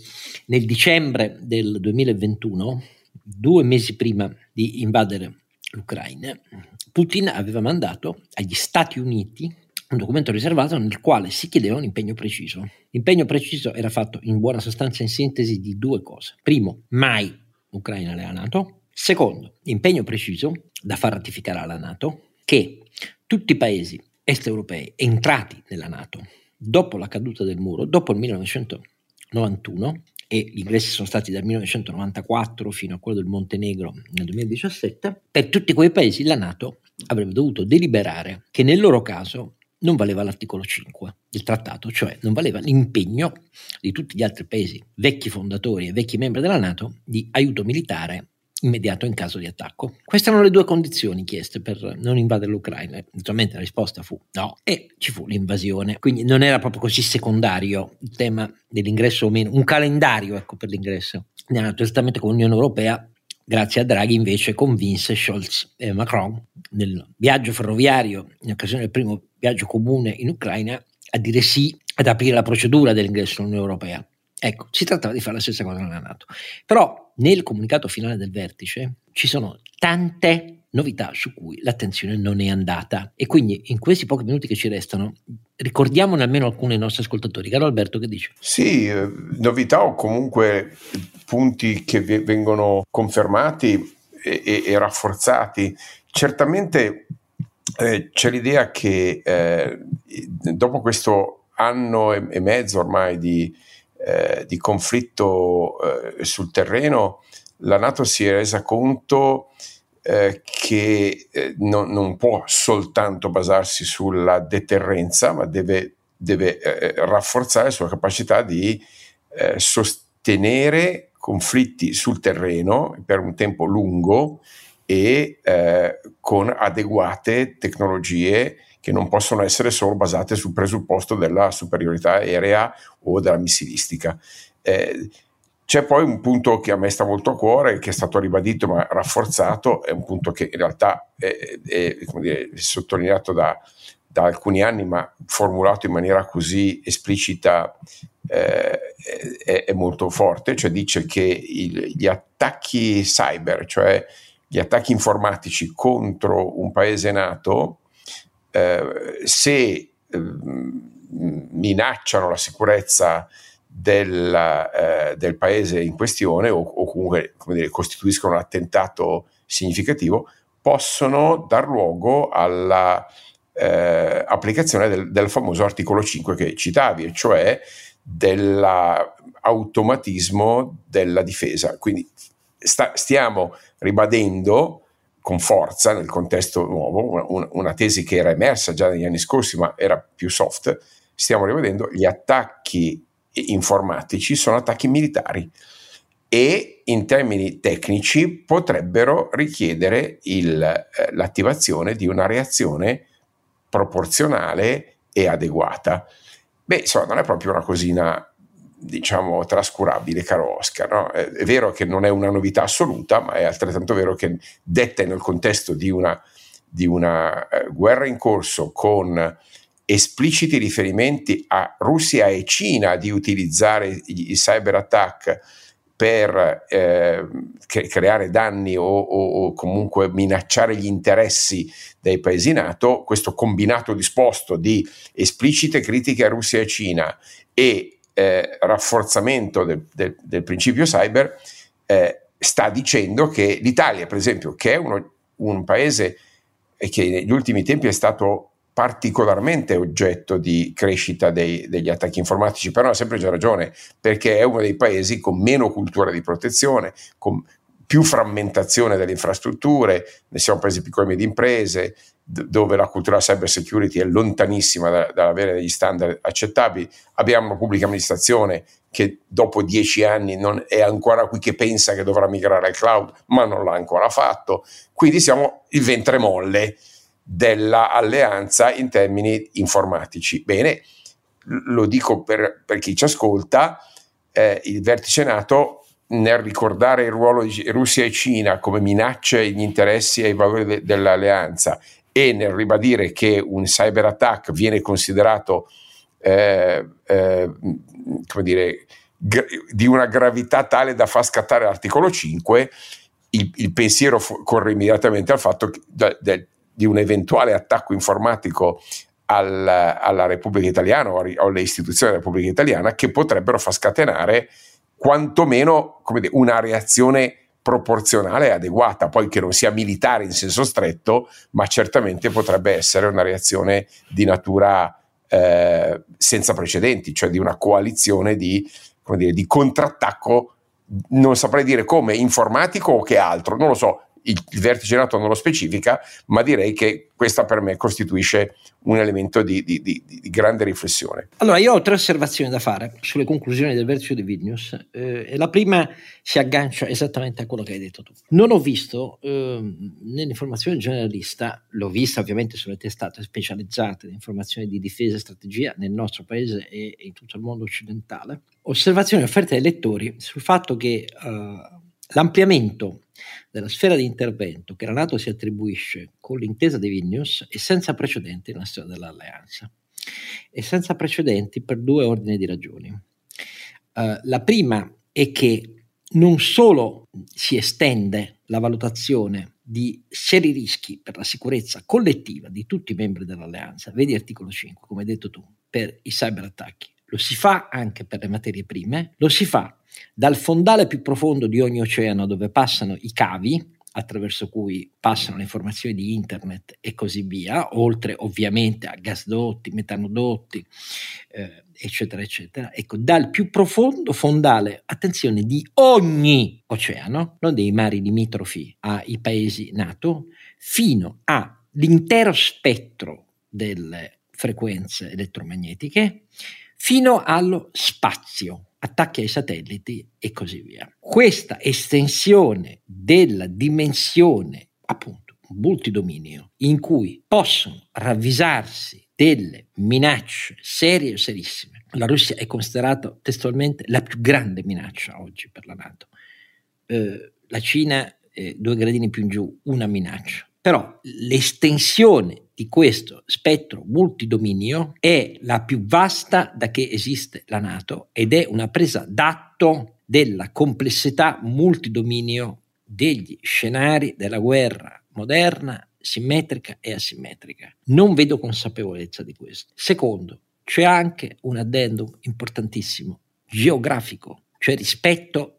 nel dicembre del 2021, due mesi prima di invadere l'Ucraina, Putin aveva mandato agli Stati Uniti un documento riservato nel quale si chiedeva un impegno preciso. L'impegno preciso era fatto in buona sostanza in sintesi di due cose. Primo, mai l'Ucraina alla Nato. Secondo, impegno preciso da far ratificare alla Nato che tutti i paesi est europei entrati nella Nato dopo la caduta del muro, dopo il 1991, e gli ingressi sono stati dal 1994 fino a quello del Montenegro nel 2017, per tutti quei paesi la Nato avrebbe dovuto deliberare che nel loro caso non valeva l'articolo 5 del trattato, cioè non valeva l'impegno di tutti gli altri paesi, vecchi fondatori e vecchi membri della Nato, di aiuto militare immediato in caso di attacco. Queste erano le due condizioni chieste per non invadere l'Ucraina. Naturalmente la risposta fu no e ci fu l'invasione. Quindi non era proprio così secondario il tema dell'ingresso o meno, un calendario ecco, per l'ingresso. NATO, esattamente come l'Unione Europea, grazie a Draghi invece convinse Scholz e Macron nel viaggio ferroviario, in occasione del primo viaggio comune in Ucraina, a dire sì ad aprire la procedura dell'ingresso all'Unione Europea Ecco, si trattava di fare la stessa cosa nella Nato. Però nel comunicato finale del vertice ci sono tante novità su cui l'attenzione non è andata. E quindi in questi pochi minuti che ci restano, ricordiamone almeno alcuni dei nostri ascoltatori. Caro Alberto, che dici? Sì, eh, novità o comunque punti che vengono confermati e, e, e rafforzati. Certamente eh, c'è l'idea che eh, dopo questo anno e, e mezzo ormai di, eh, di conflitto eh, sul terreno, la Nato si è resa conto eh, che eh, non, non, può soltanto basarsi sulla deterrenza, ma deve, deve eh, rafforzare la sua capacità di sostenere conflitti sul terreno per un tempo lungo e eh, con adeguate tecnologie che non possono essere solo basate sul presupposto della superiorità aerea o della missilistica. Eh, c'è poi un punto che a me sta molto a cuore, che è stato ribadito ma rafforzato, è un punto che in realtà è, è dire, sottolineato da, da, alcuni anni, ma formulato in maniera così esplicita eh, è, è, molto forte, cioè dice che il, gli attacchi cyber, cioè gli attacchi informatici contro un paese nato, eh, se eh, minacciano la sicurezza del, eh, del, paese in questione o, o comunque dire, costituiscono un attentato significativo, possono dar luogo alla eh, del, del, famoso articolo 5 che citavi, cioè dell'automatismo della difesa. Quindi sta, stiamo ribadendo con forza nel contesto nuovo una, una, tesi che era emersa già negli anni scorsi ma era più soft, stiamo ribadendo gli attacchi informatici sono attacchi militari e in termini tecnici potrebbero richiedere il, eh, l'attivazione di una reazione proporzionale e adeguata. Beh, insomma, non è proprio una cosina, diciamo, trascurabile, caro Oscar. No? È, è, vero che non è una novità assoluta, ma è altrettanto vero che detta nel contesto di una, di una eh, guerra in corso con espliciti riferimenti a Russia e Cina di utilizzare i cyber attack per eh, creare danni o, o, o, comunque minacciare gli interessi dei paesi NATO, questo combinato disposto di esplicite critiche a Russia e Cina e eh, rafforzamento del, del, del, principio cyber, eh, sta dicendo che l'Italia, per esempio, che è uno, un paese che negli ultimi tempi è stato particolarmente oggetto di crescita dei, degli attacchi informatici, però ha sempre già ragione, perché è uno dei paesi con meno cultura di protezione, con più frammentazione delle infrastrutture, ne siamo paesi piccoli e medie imprese, dove la cultura cyber security è lontanissima da, dall'avere degli standard accettabili. Abbiamo una pubblica amministrazione che dopo dieci anni non è ancora qui che pensa che dovrà migrare al cloud, ma non l'ha ancora fatto. Quindi siamo il ventre molle dell'alleanza in termini informatici. Bene, lo dico per, per chi ci ascolta, eh, il vertice NATO nel ricordare il ruolo di Russia e Cina come minacce agli interessi e ai valori de- dell'alleanza e nel ribadire che un cyber attack viene considerato eh, eh, come dire, gra- di una gravità tale da far scattare l'articolo 5, il, il pensiero fu- corre immediatamente al fatto che, da, del, di un eventuale attacco informatico al, alla Repubblica Italiana o alle istituzioni della Repubblica Italiana che potrebbero far scatenare quantomeno dire, una reazione proporzionale e adeguata, poi che non sia militare in senso stretto, ma certamente potrebbe essere una reazione di natura eh, senza precedenti, cioè di una coalizione di, dire, di contrattacco, non saprei dire come, informatico o che altro, non lo so, il, il vertice NATO non lo specifica, ma direi che questa per me costituisce un elemento di, di, di, di, grande riflessione. Allora, io ho tre osservazioni da fare sulle conclusioni del vertice di Vilnius eh, la prima si aggancia esattamente a quello che hai detto tu. Non ho visto eh, nell'informazione generalista, l'ho vista ovviamente sulle testate specializzate di informazioni di difesa e strategia nel nostro paese e in tutto il mondo occidentale, osservazioni offerte ai lettori sul fatto che eh, l'ampliamento della sfera di intervento che la Nato si attribuisce con l'intesa di Vilnius è senza precedenti nella storia dell'alleanza. È senza precedenti per due ordini di ragioni. Uh, la prima è che non solo si estende la valutazione di seri rischi per la sicurezza collettiva di tutti i membri dell'alleanza, vedi articolo 5, come hai detto tu, per i cyberattacchi. Lo si fa anche per le materie prime, lo si fa dal fondale più profondo di ogni oceano dove passano i cavi, attraverso cui passano le informazioni di internet e così via, oltre ovviamente a gasdotti, metanodotti, eh, eccetera, eccetera. Ecco, dal più profondo fondale, attenzione, di ogni oceano, non dei mari limitrofi ai paesi NATO, fino all'intero spettro delle frequenze elettromagnetiche, fino allo spazio attacchi ai satelliti e così via. Questa estensione della dimensione, appunto, multidominio, in cui possono ravvisarsi delle minacce serie e serissime. La Russia è considerata testualmente la più grande minaccia oggi per la Nato. Eh, la Cina, eh, due gradini più in giù, una minaccia. Però l'estensione di questo spettro multidominio è la più vasta da che esiste la Nato ed è una presa d'atto della complessità multidominio degli scenari della guerra moderna, simmetrica e asimmetrica. Non vedo consapevolezza di questo. Secondo, c'è anche un addendum importantissimo, geografico, cioè rispetto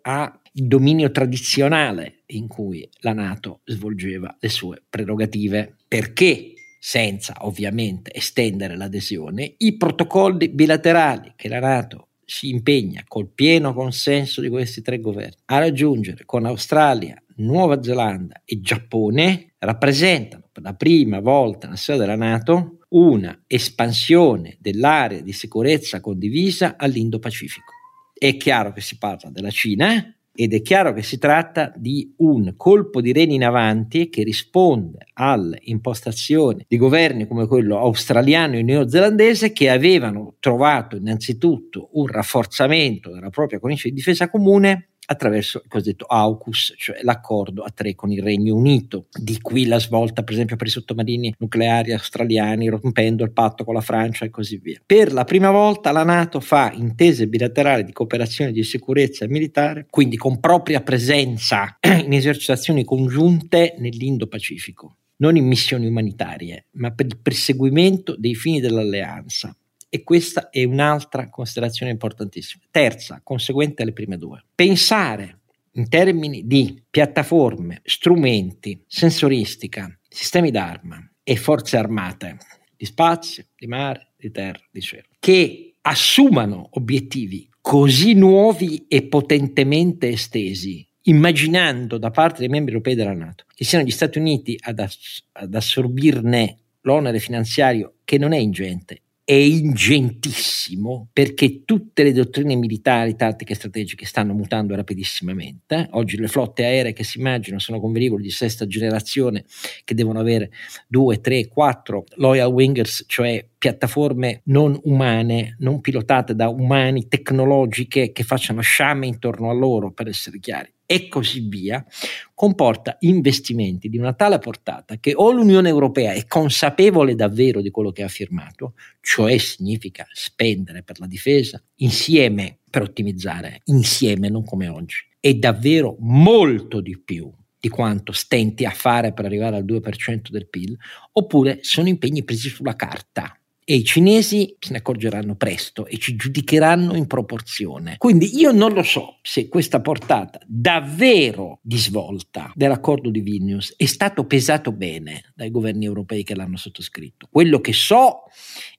dominio tradizionale in cui la Nato svolgeva le sue prerogative. Perché senza ovviamente estendere l'adesione, i protocolli bilaterali che la Nato si impegna col pieno consenso di questi tre governi a raggiungere con Australia, Nuova Zelanda e Giappone rappresentano per la prima volta nella storia della Nato una espansione dell'area di sicurezza condivisa all'Indo-Pacifico. È chiaro che si parla della Cina ed è chiaro che si tratta di un colpo di reni in avanti che risponde alle impostazioni di governi come quello australiano e neozelandese che avevano trovato innanzitutto un rafforzamento della propria difesa comune attraverso il cosiddetto AUKUS, cioè l'accordo a tre con il Regno Unito. Di qui la svolta, per esempio, per i sottomarini nucleari australiani, rompendo il patto con la Francia e così via. Per la prima volta la Nato fa intese bilaterali di cooperazione di sicurezza e militare, quindi con propria presenza in esercitazioni congiunte nell'Indo-Pacifico non in missioni umanitarie, ma per il perseguimento dei fini dell'alleanza. E questa è un'altra considerazione importantissima. Terza, conseguente alle prime due. Pensare in termini di piattaforme, strumenti, sensoristica, sistemi d'arma e forze armate di spazio, di mare, di terra, di cielo, che assumano obiettivi così nuovi e potentemente estesi, immaginando da parte dei membri europei della Nato che siano gli Stati Uniti ad, ass- ad assorbirne l'onere finanziario che non è ingente, è ingentissimo perché tutte le dottrine militari, tattiche e strategiche stanno mutando rapidissimamente. Oggi le flotte aeree che si immaginano sono con velivoli di sesta generazione che devono avere due, tre, quattro loyal wingers, cioè piattaforme non umane, non pilotate da umani, tecnologiche che facciano sciame intorno a loro, per essere chiari e così via, comporta investimenti di una tale portata che o l'Unione Europea è consapevole davvero di quello che ha firmato, cioè significa spendere per la difesa insieme per ottimizzare, insieme, non come oggi, e davvero molto di più di quanto stenti a fare per arrivare al 2% del PIL, oppure sono impegni presi sulla carta e i cinesi se ne accorgeranno presto e ci giudicheranno in proporzione. Quindi io non lo so se questa portata davvero di svolta dell'accordo di Vilnius è stato pesato bene dai governi europei che l'hanno sottoscritto. Quello che so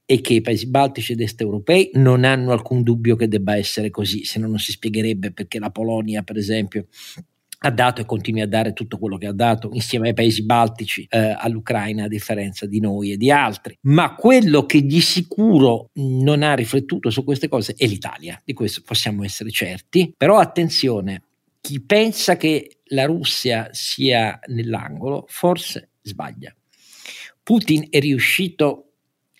è che i paesi baltici ed est europei non hanno alcun dubbio che debba essere così, se no non si spiegherebbe perché la Polonia, per esempio, ha dato e continua a dare tutto quello che ha dato insieme ai paesi baltici eh, all'Ucraina a differenza di noi e di altri. Ma quello che di sicuro non ha riflettuto su queste cose è l'Italia di questo possiamo essere certi. Però attenzione chi pensa che la Russia sia nell'angolo forse sbaglia. Putin è riuscito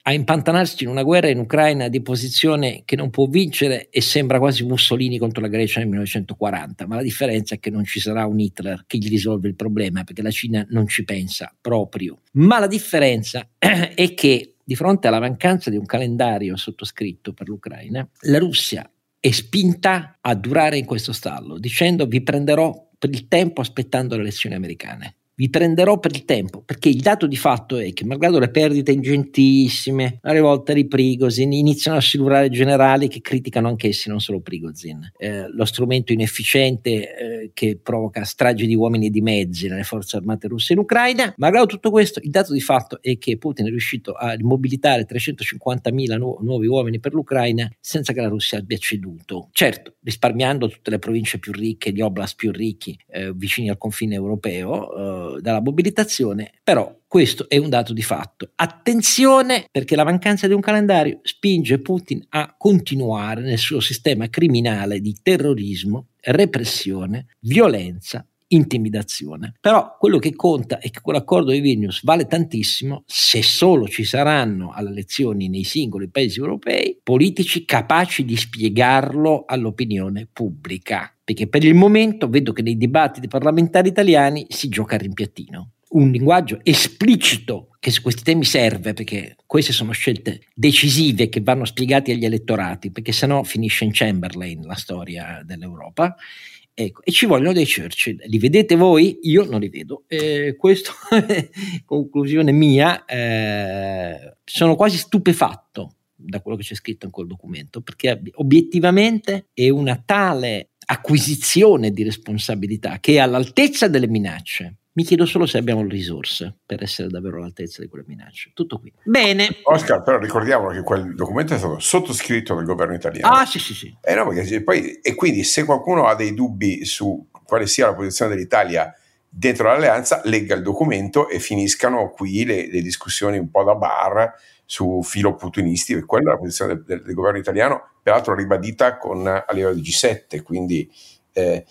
a impantanarsi in una guerra in Ucraina di posizione che non può vincere e sembra quasi Mussolini contro la Grecia nel 1940, ma la differenza è che non ci sarà un Hitler che gli risolve il problema perché la Cina non ci pensa proprio. Ma la differenza è che di fronte alla mancanza di un calendario sottoscritto per l'Ucraina, la Russia è spinta a durare in questo stallo, dicendo vi prenderò per il tempo aspettando le elezioni americane vi prenderò per il tempo, perché il dato di fatto è che, malgrado le perdite ingentissime, la rivolta di Prigozhin, iniziano a silurare generali che criticano anch'essi, non solo Prigozhin, eh, lo strumento inefficiente eh, che provoca stragi di uomini e di mezzi nelle forze armate russe in Ucraina. Malgrado tutto questo, il dato di fatto è che Putin è riuscito a mobilitare 350.000 nu- nuovi uomini per l'Ucraina senza che la Russia abbia ceduto. Certo, risparmiando tutte le province più ricche, gli oblast più ricchi eh, vicini al confine europeo, dalla mobilitazione, però questo è un dato di fatto. Attenzione perché la mancanza di un calendario spinge Putin a continuare nel suo sistema criminale di terrorismo, repressione, violenza intimidazione. Però quello che conta è che quell'accordo di Vilnius vale tantissimo se solo ci saranno alle elezioni nei singoli paesi europei politici capaci di spiegarlo all'opinione pubblica perché per il momento vedo che nei dibattiti parlamentari italiani si gioca a rimpiattino. Un linguaggio esplicito che su questi temi serve perché queste sono scelte decisive che vanno spiegate agli elettorati perché sennò finisce in Chamberlain la storia dell'Europa Ecco, e ci vogliono dei Churchill. Li vedete voi? Io non li vedo. Eh, questa è conclusione mia. Eh, sono quasi stupefatto da quello che c'è scritto in quel documento, perché obiettivamente è una tale acquisizione di responsabilità che è all'altezza delle minacce. Mi chiedo solo se abbiamo le risorse per essere davvero all'altezza di quelle minacce. Tutto qui. Bene. Oscar, però ricordiamolo che quel documento è stato sottoscritto dal governo italiano. Ah, sì, sì, sì. Eh no, perché poi, e quindi se qualcuno ha dei dubbi su quale sia la posizione dell'Italia dentro l'alleanza, legga il documento e finiscano qui le, le discussioni un po' da bar su filo putinisti, e quella è la posizione del, del, del governo italiano, peraltro ribadita con, a livello di G7, quindi... Eh,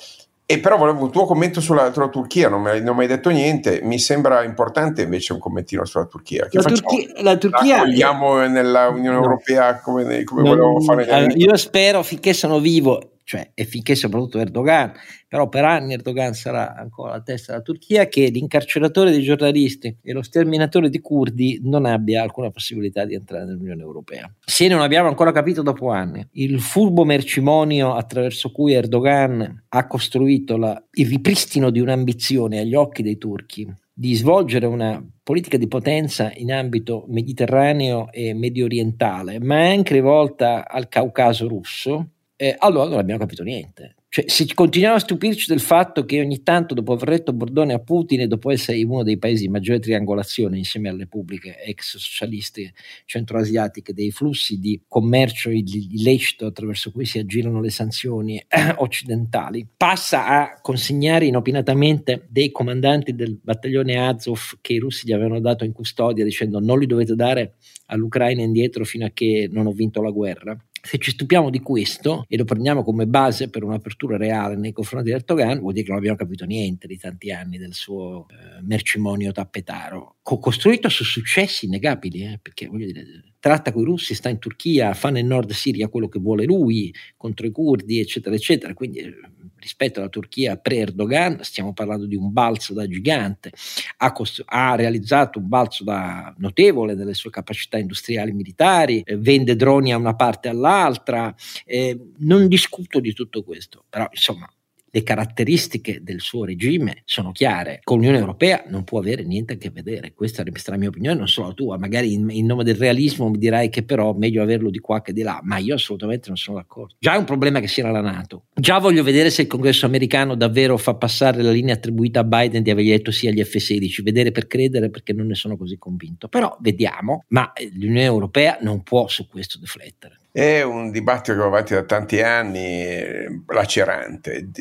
e però volevo un tuo commento sulla, sulla Turchia, non mi, hai, non mi, hai detto niente, mi sembra importante invece un commentino sulla Turchia. Che la, Turchia, la Turchia vogliamo nella Unione no. Europea come, come no, volevamo fare? Allora, io spero finché sono vivo cioè, e finché soprattutto Erdogan, però per anni Erdogan sarà ancora alla testa della Turchia, che l'incarceratore dei giornalisti e lo sterminatore di curdi non abbia alcuna possibilità di entrare nell'Unione Europea. Se non abbiamo ancora capito dopo anni, il furbo mercimonio attraverso cui Erdogan ha costruito la, il ripristino di un'ambizione agli occhi dei turchi di svolgere una politica di potenza in ambito mediterraneo e medio orientale, ma anche rivolta al Caucaso russo, eh, allora non abbiamo capito niente. Cioè, se continuiamo a stupirci del fatto che ogni tanto, dopo aver retto Bordone a Putin e dopo essere uno dei paesi di maggiore triangolazione insieme alle repubbliche ex socialiste centroasiatiche, dei flussi di commercio illecito attraverso cui si aggirano le sanzioni occidentali, passa a consegnare inopinatamente dei comandanti del battaglione Azov che i russi gli avevano dato in custodia dicendo non li dovete dare all'Ucraina indietro fino a che non ho vinto la guerra se ci stupiamo di questo e lo prendiamo come base per un'apertura reale nei confronti di Erdogan, vuol dire che non abbiamo capito niente di tanti anni del suo eh, mercimonio tappetaro, co- costruito su successi innegabili, eh, perché voglio dire, tratta con i russi, sta in Turchia, fa nel nord Siria quello che vuole lui contro i curdi, eccetera, eccetera. Quindi eh, rispetto alla Turchia pre-Erdogan, stiamo parlando di un balzo da gigante, ha, cost- ha realizzato un balzo da notevole delle sue capacità industriali militari, eh, vende droni a una parte e all'altra, eh, non discuto di tutto questo, però insomma le caratteristiche del suo regime sono chiare. Con l'Unione Europea non può avere niente a che vedere. Questa è la mia opinione, non solo la tua. Magari in, in, nome del realismo mi dirai che però è meglio averlo di qua che di là, ma io assolutamente non sono d'accordo. Già è un problema che sia la Nato. Già voglio vedere se il congresso americano davvero fa passare la linea attribuita a Biden di avergli detto sì agli F-16. Vedere per credere perché non ne sono così convinto. Però vediamo, ma l'Unione Europea non può su questo deflettere. È un dibattito che va avanti da tanti anni, lacerante.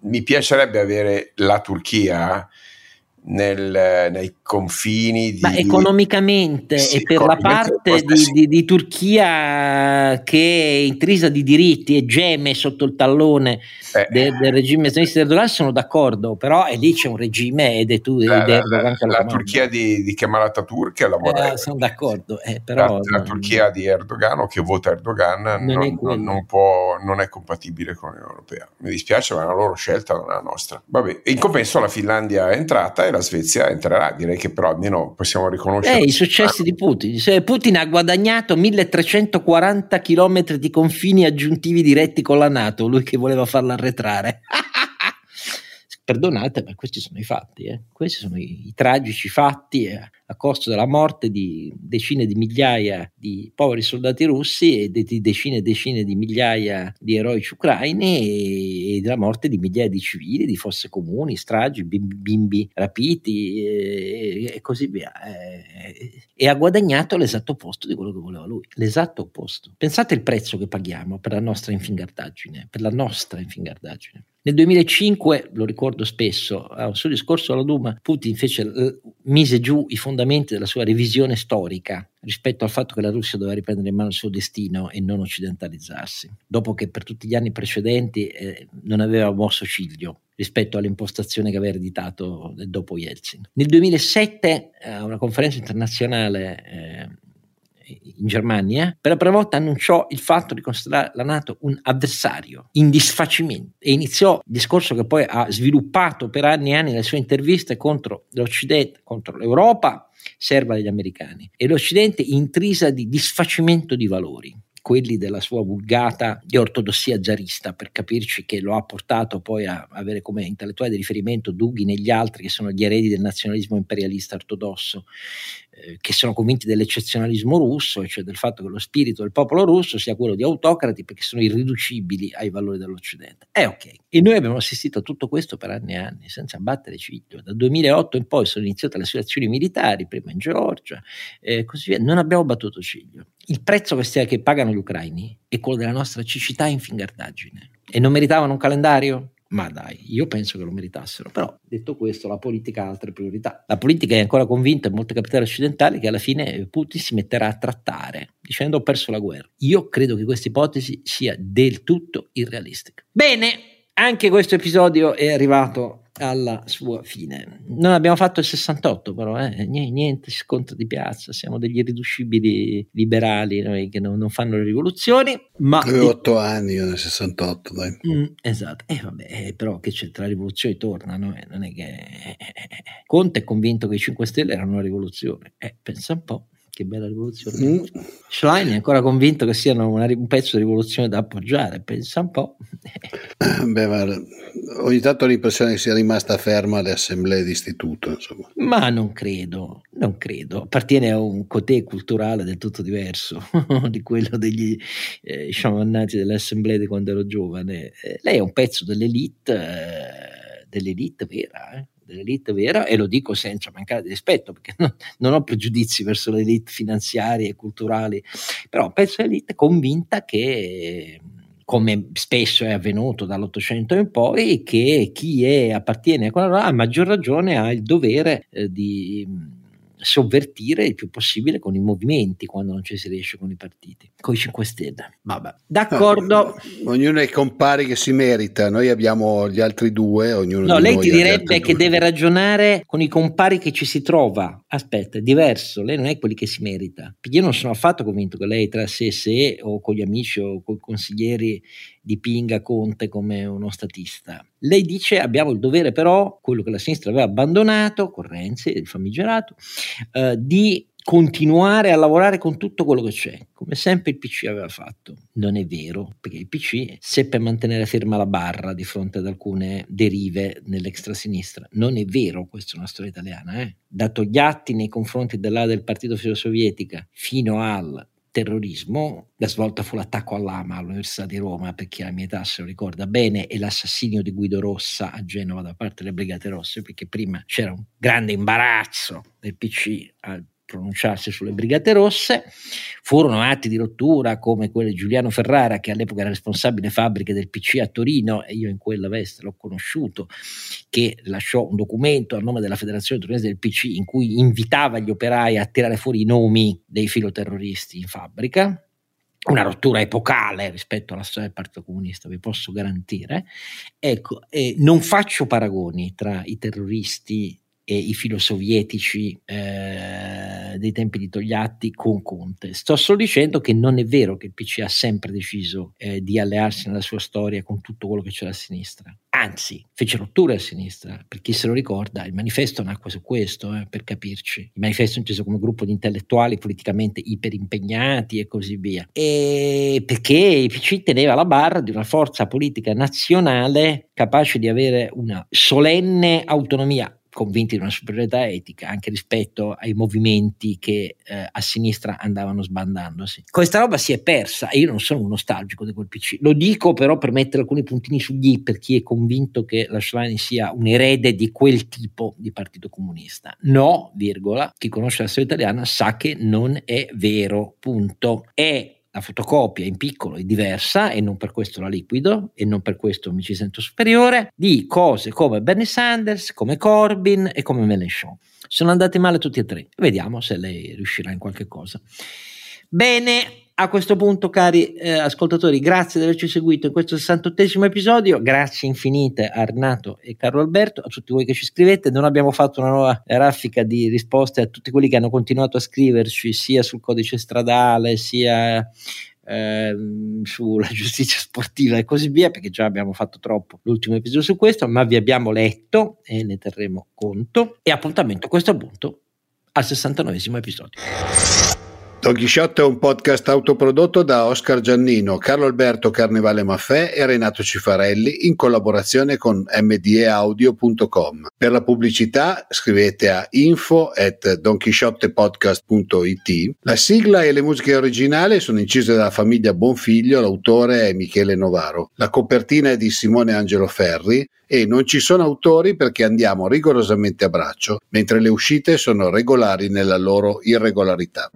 Mi piacerebbe avere la Turchia nel, nei confini di... Ma economicamente sì, e per la parte di, sì. di, di, Turchia che è intrisa di diritti e geme sotto il tallone eh, del, del regime islamista di Erdogan sono d'accordo, però è lì c'è un regime ed è tu la, la, la, la Turchia di, di Kemal Atatürk la eh, sono d'accordo, eh, però la, non, Turchia di Erdogan o che vota Erdogan non, non, non, non, può, non è compatibile con l'Unione Europea. Mi dispiace, ma è una loro scelta, non è la nostra. Vabbè, in compenso la Finlandia è entrata la Svezia entrerà. Direi che però almeno possiamo riconoscere. Eh, i successi di Putin. Putin ha guadagnato 1340 km di confini aggiuntivi diretti con la Nato, lui che voleva farla arretrare. Perdonate, ma questi sono i fatti, eh. questi sono i, i tragici fatti. Eh a costo della morte di decine di migliaia di poveri soldati russi e di decine e decine di migliaia di eroici ucraini e, della morte di migliaia di civili, di fosse comuni, stragi, bimbi, bimbi rapiti e, e, così via. E ha guadagnato l'esatto opposto di quello che voleva lui, l'esatto opposto. Pensate il prezzo che paghiamo per la nostra infingardaggine, per la nostra infingardaggine. Nel 2005, lo ricordo spesso, a un suo discorso alla Duma, Putin fece, eh, mise giù i fondamenti della sua revisione storica rispetto al fatto che la Russia doveva riprendere in mano il suo destino e non occidentalizzarsi, dopo che per tutti gli anni precedenti eh, non aveva mosso ciglio rispetto all'impostazione che aveva ereditato dopo Yeltsin. Nel 2007, a una conferenza internazionale eh, in Germania, per la prima volta annunciò il fatto di considerare la Nato un avversario in disfacimento. E iniziò il discorso che poi ha sviluppato per anni e anni nelle sue interviste contro l'Occidente, contro l'Europa, serva degli americani, e l'Occidente intrisa di disfacimento di valori quelli della sua vulgata di ortodossia zarista, per capirci che lo ha portato poi a avere come intellettuale di riferimento Dugin e gli altri che sono gli eredi del nazionalismo imperialista ortodosso, eh, che sono convinti dell'eccezionalismo russo, cioè del fatto che lo spirito del popolo russo sia quello di autocrati perché sono irriducibili ai valori dell'Occidente. È ok. E noi abbiamo assistito a tutto questo per anni e anni, senza battere ciglio. Dal 2008 in poi sono iniziate le sue azioni militari, prima in Georgia, e eh, così via. Non abbiamo battuto ciglio. Il prezzo che, stia, che pagano gli ucraini è quello della nostra cecità e infingardaggine. E non meritavano un calendario? Ma dai, io penso che lo meritassero. Però, detto questo, la politica ha altre priorità. La politica è ancora convinta in molte capitali occidentali che alla fine Putin si metterà a trattare, dicendo ho perso la guerra. Io credo che questa ipotesi sia del tutto irrealistica. Bene, anche questo episodio è arrivato alla sua fine. Non abbiamo fatto il 68, però eh, niente, scontro di piazza, siamo degli irriducibili liberali noi che non, non fanno le rivoluzioni. Ma Avevo otto anni io nel 68, dai. Mm, esatto, e eh, vabbè, eh, però che c'è tra rivoluzioni tornano, eh, non è che... Eh, Conte è convinto che i 5 Stelle erano una rivoluzione, pensa un po'. Che bella rivoluzione. Mm. Schlein è ancora convinto che siano una, un pezzo di rivoluzione da appoggiare, pensa un po'. Beh, ma ogni tanto ho l'impressione che sia rimasta ferma alle assemblee d'istituto. Insomma. Ma non credo, non credo. Appartiene a un cotè culturale del tutto diverso di quello degli eh, sciamannati delle assemblee di quando ero giovane. Eh, lei è un pezzo dell'elite, eh, dell'elite vera, eh dell'elite vera e lo dico senza mancare di rispetto perché non, non ho pregiudizi verso le elite finanziarie e culturali, però penso all'elite convinta che come spesso è avvenuto dall'Ottocento in poi, che chi è, appartiene a quella a maggior ragione ha il dovere eh, di sovvertire il più possibile con i movimenti quando non ci si riesce con i partiti, con i 5 Stelle. Vabbè, d'accordo. No, ognuno ha i compari che si merita, noi abbiamo gli altri due, ognuno No, lei ti direbbe che due. deve ragionare con i compari che ci si trova. Aspetta, è diverso, lei non è quelli che si merita. Io non sono affatto convinto che lei tra sé e sé o con gli amici o con i consiglieri dipinga Conte come uno statista. Lei dice abbiamo il dovere però, quello che la sinistra aveva abbandonato, con Renzi, il famigerato, eh, di continuare a lavorare con tutto quello che c'è, come sempre il PC aveva fatto. Non è vero, perché il PC seppe mantenere ferma la barra di fronte ad alcune derive nell'extra sinistra. Non è vero, questa è una storia italiana, eh? da Togliatti nei confronti dell'ala del partito filosovietica fino al terrorismo, la svolta fu l'attacco all'AMA all'Università di Roma, per chi ha la mia età se lo ricorda bene, e l'assassinio di Guido Rossa a Genova da parte delle Brigate Rosse, perché prima c'era un grande imbarazzo del PC al pronunciarsi sulle Brigate Rosse. Furono atti di rottura come quello di Giuliano Ferrara, che all'epoca era responsabile fabbriche del PC a Torino, e io in quella veste l'ho conosciuto, che lasciò un documento a nome della Federazione Torinese del PC in cui invitava gli operai a tirare fuori i nomi dei filoterroristi in fabbrica una rottura epocale rispetto alla storia del Partito Comunista, vi posso garantire. Ecco, eh, non faccio paragoni tra i terroristi e i filosovietici eh, dei tempi di Togliatti con Conte. Sto solo dicendo che non è vero che il PC ha sempre deciso eh, di allearsi nella sua storia con tutto quello che c'è a sinistra. anzi fece rottura a sinistra, per chi se lo ricorda, il manifesto nacque su questo, eh, per capirci. Il manifesto inteso come gruppo di intellettuali politicamente iperimpegnati e così via. E perché il PC teneva la barra di una forza politica nazionale capace di avere una solenne autonomia convinti di una superiorità etica anche rispetto ai movimenti che eh, a sinistra andavano sbandandosi. Questa roba si è persa e io non sono un nostalgico di quel PC. Lo dico però per mettere alcuni puntini sugli i per chi è convinto che la Schlein sia un erede di quel tipo di partito comunista. No, virgola, chi conosce la storia italiana sa che non è vero, punto. È la fotocopia in piccolo è diversa e non per questo la liquido e non per questo mi ci sento superiore di cose come Bernie Sanders, come Corbyn e come Mélenchon. Sono andate male tutti e tre. Vediamo se lei riuscirà in qualche cosa. Bene, a questo punto, cari eh, ascoltatori, grazie di averci seguito in questo 68 episodio. Grazie infinite a Renato e Carlo Alberto, a tutti voi che ci scrivete. Non abbiamo fatto una nuova raffica di risposte a tutti quelli che hanno continuato a scriverci sia sul codice stradale sia eh, sulla giustizia sportiva e così via, perché già abbiamo fatto troppo l'ultimo episodio su questo, ma vi abbiamo letto e ne terremo conto. E appuntamento a questo punto al 69 episodio. Don Chisciotte è un podcast autoprodotto da Oscar Giannino, Carlo Alberto Carnevale Maffè e Renato Cifarelli in collaborazione con mdeaudio.com. Per la pubblicità scrivete a info at donchisciottepodcast.it. La sigla e le musiche originali sono incise dalla famiglia Bonfiglio, l'autore è Michele Novaro. La copertina è di Simone Angelo Ferri e non ci sono autori perché andiamo rigorosamente a braccio, mentre le uscite sono regolari nella loro irregolarità.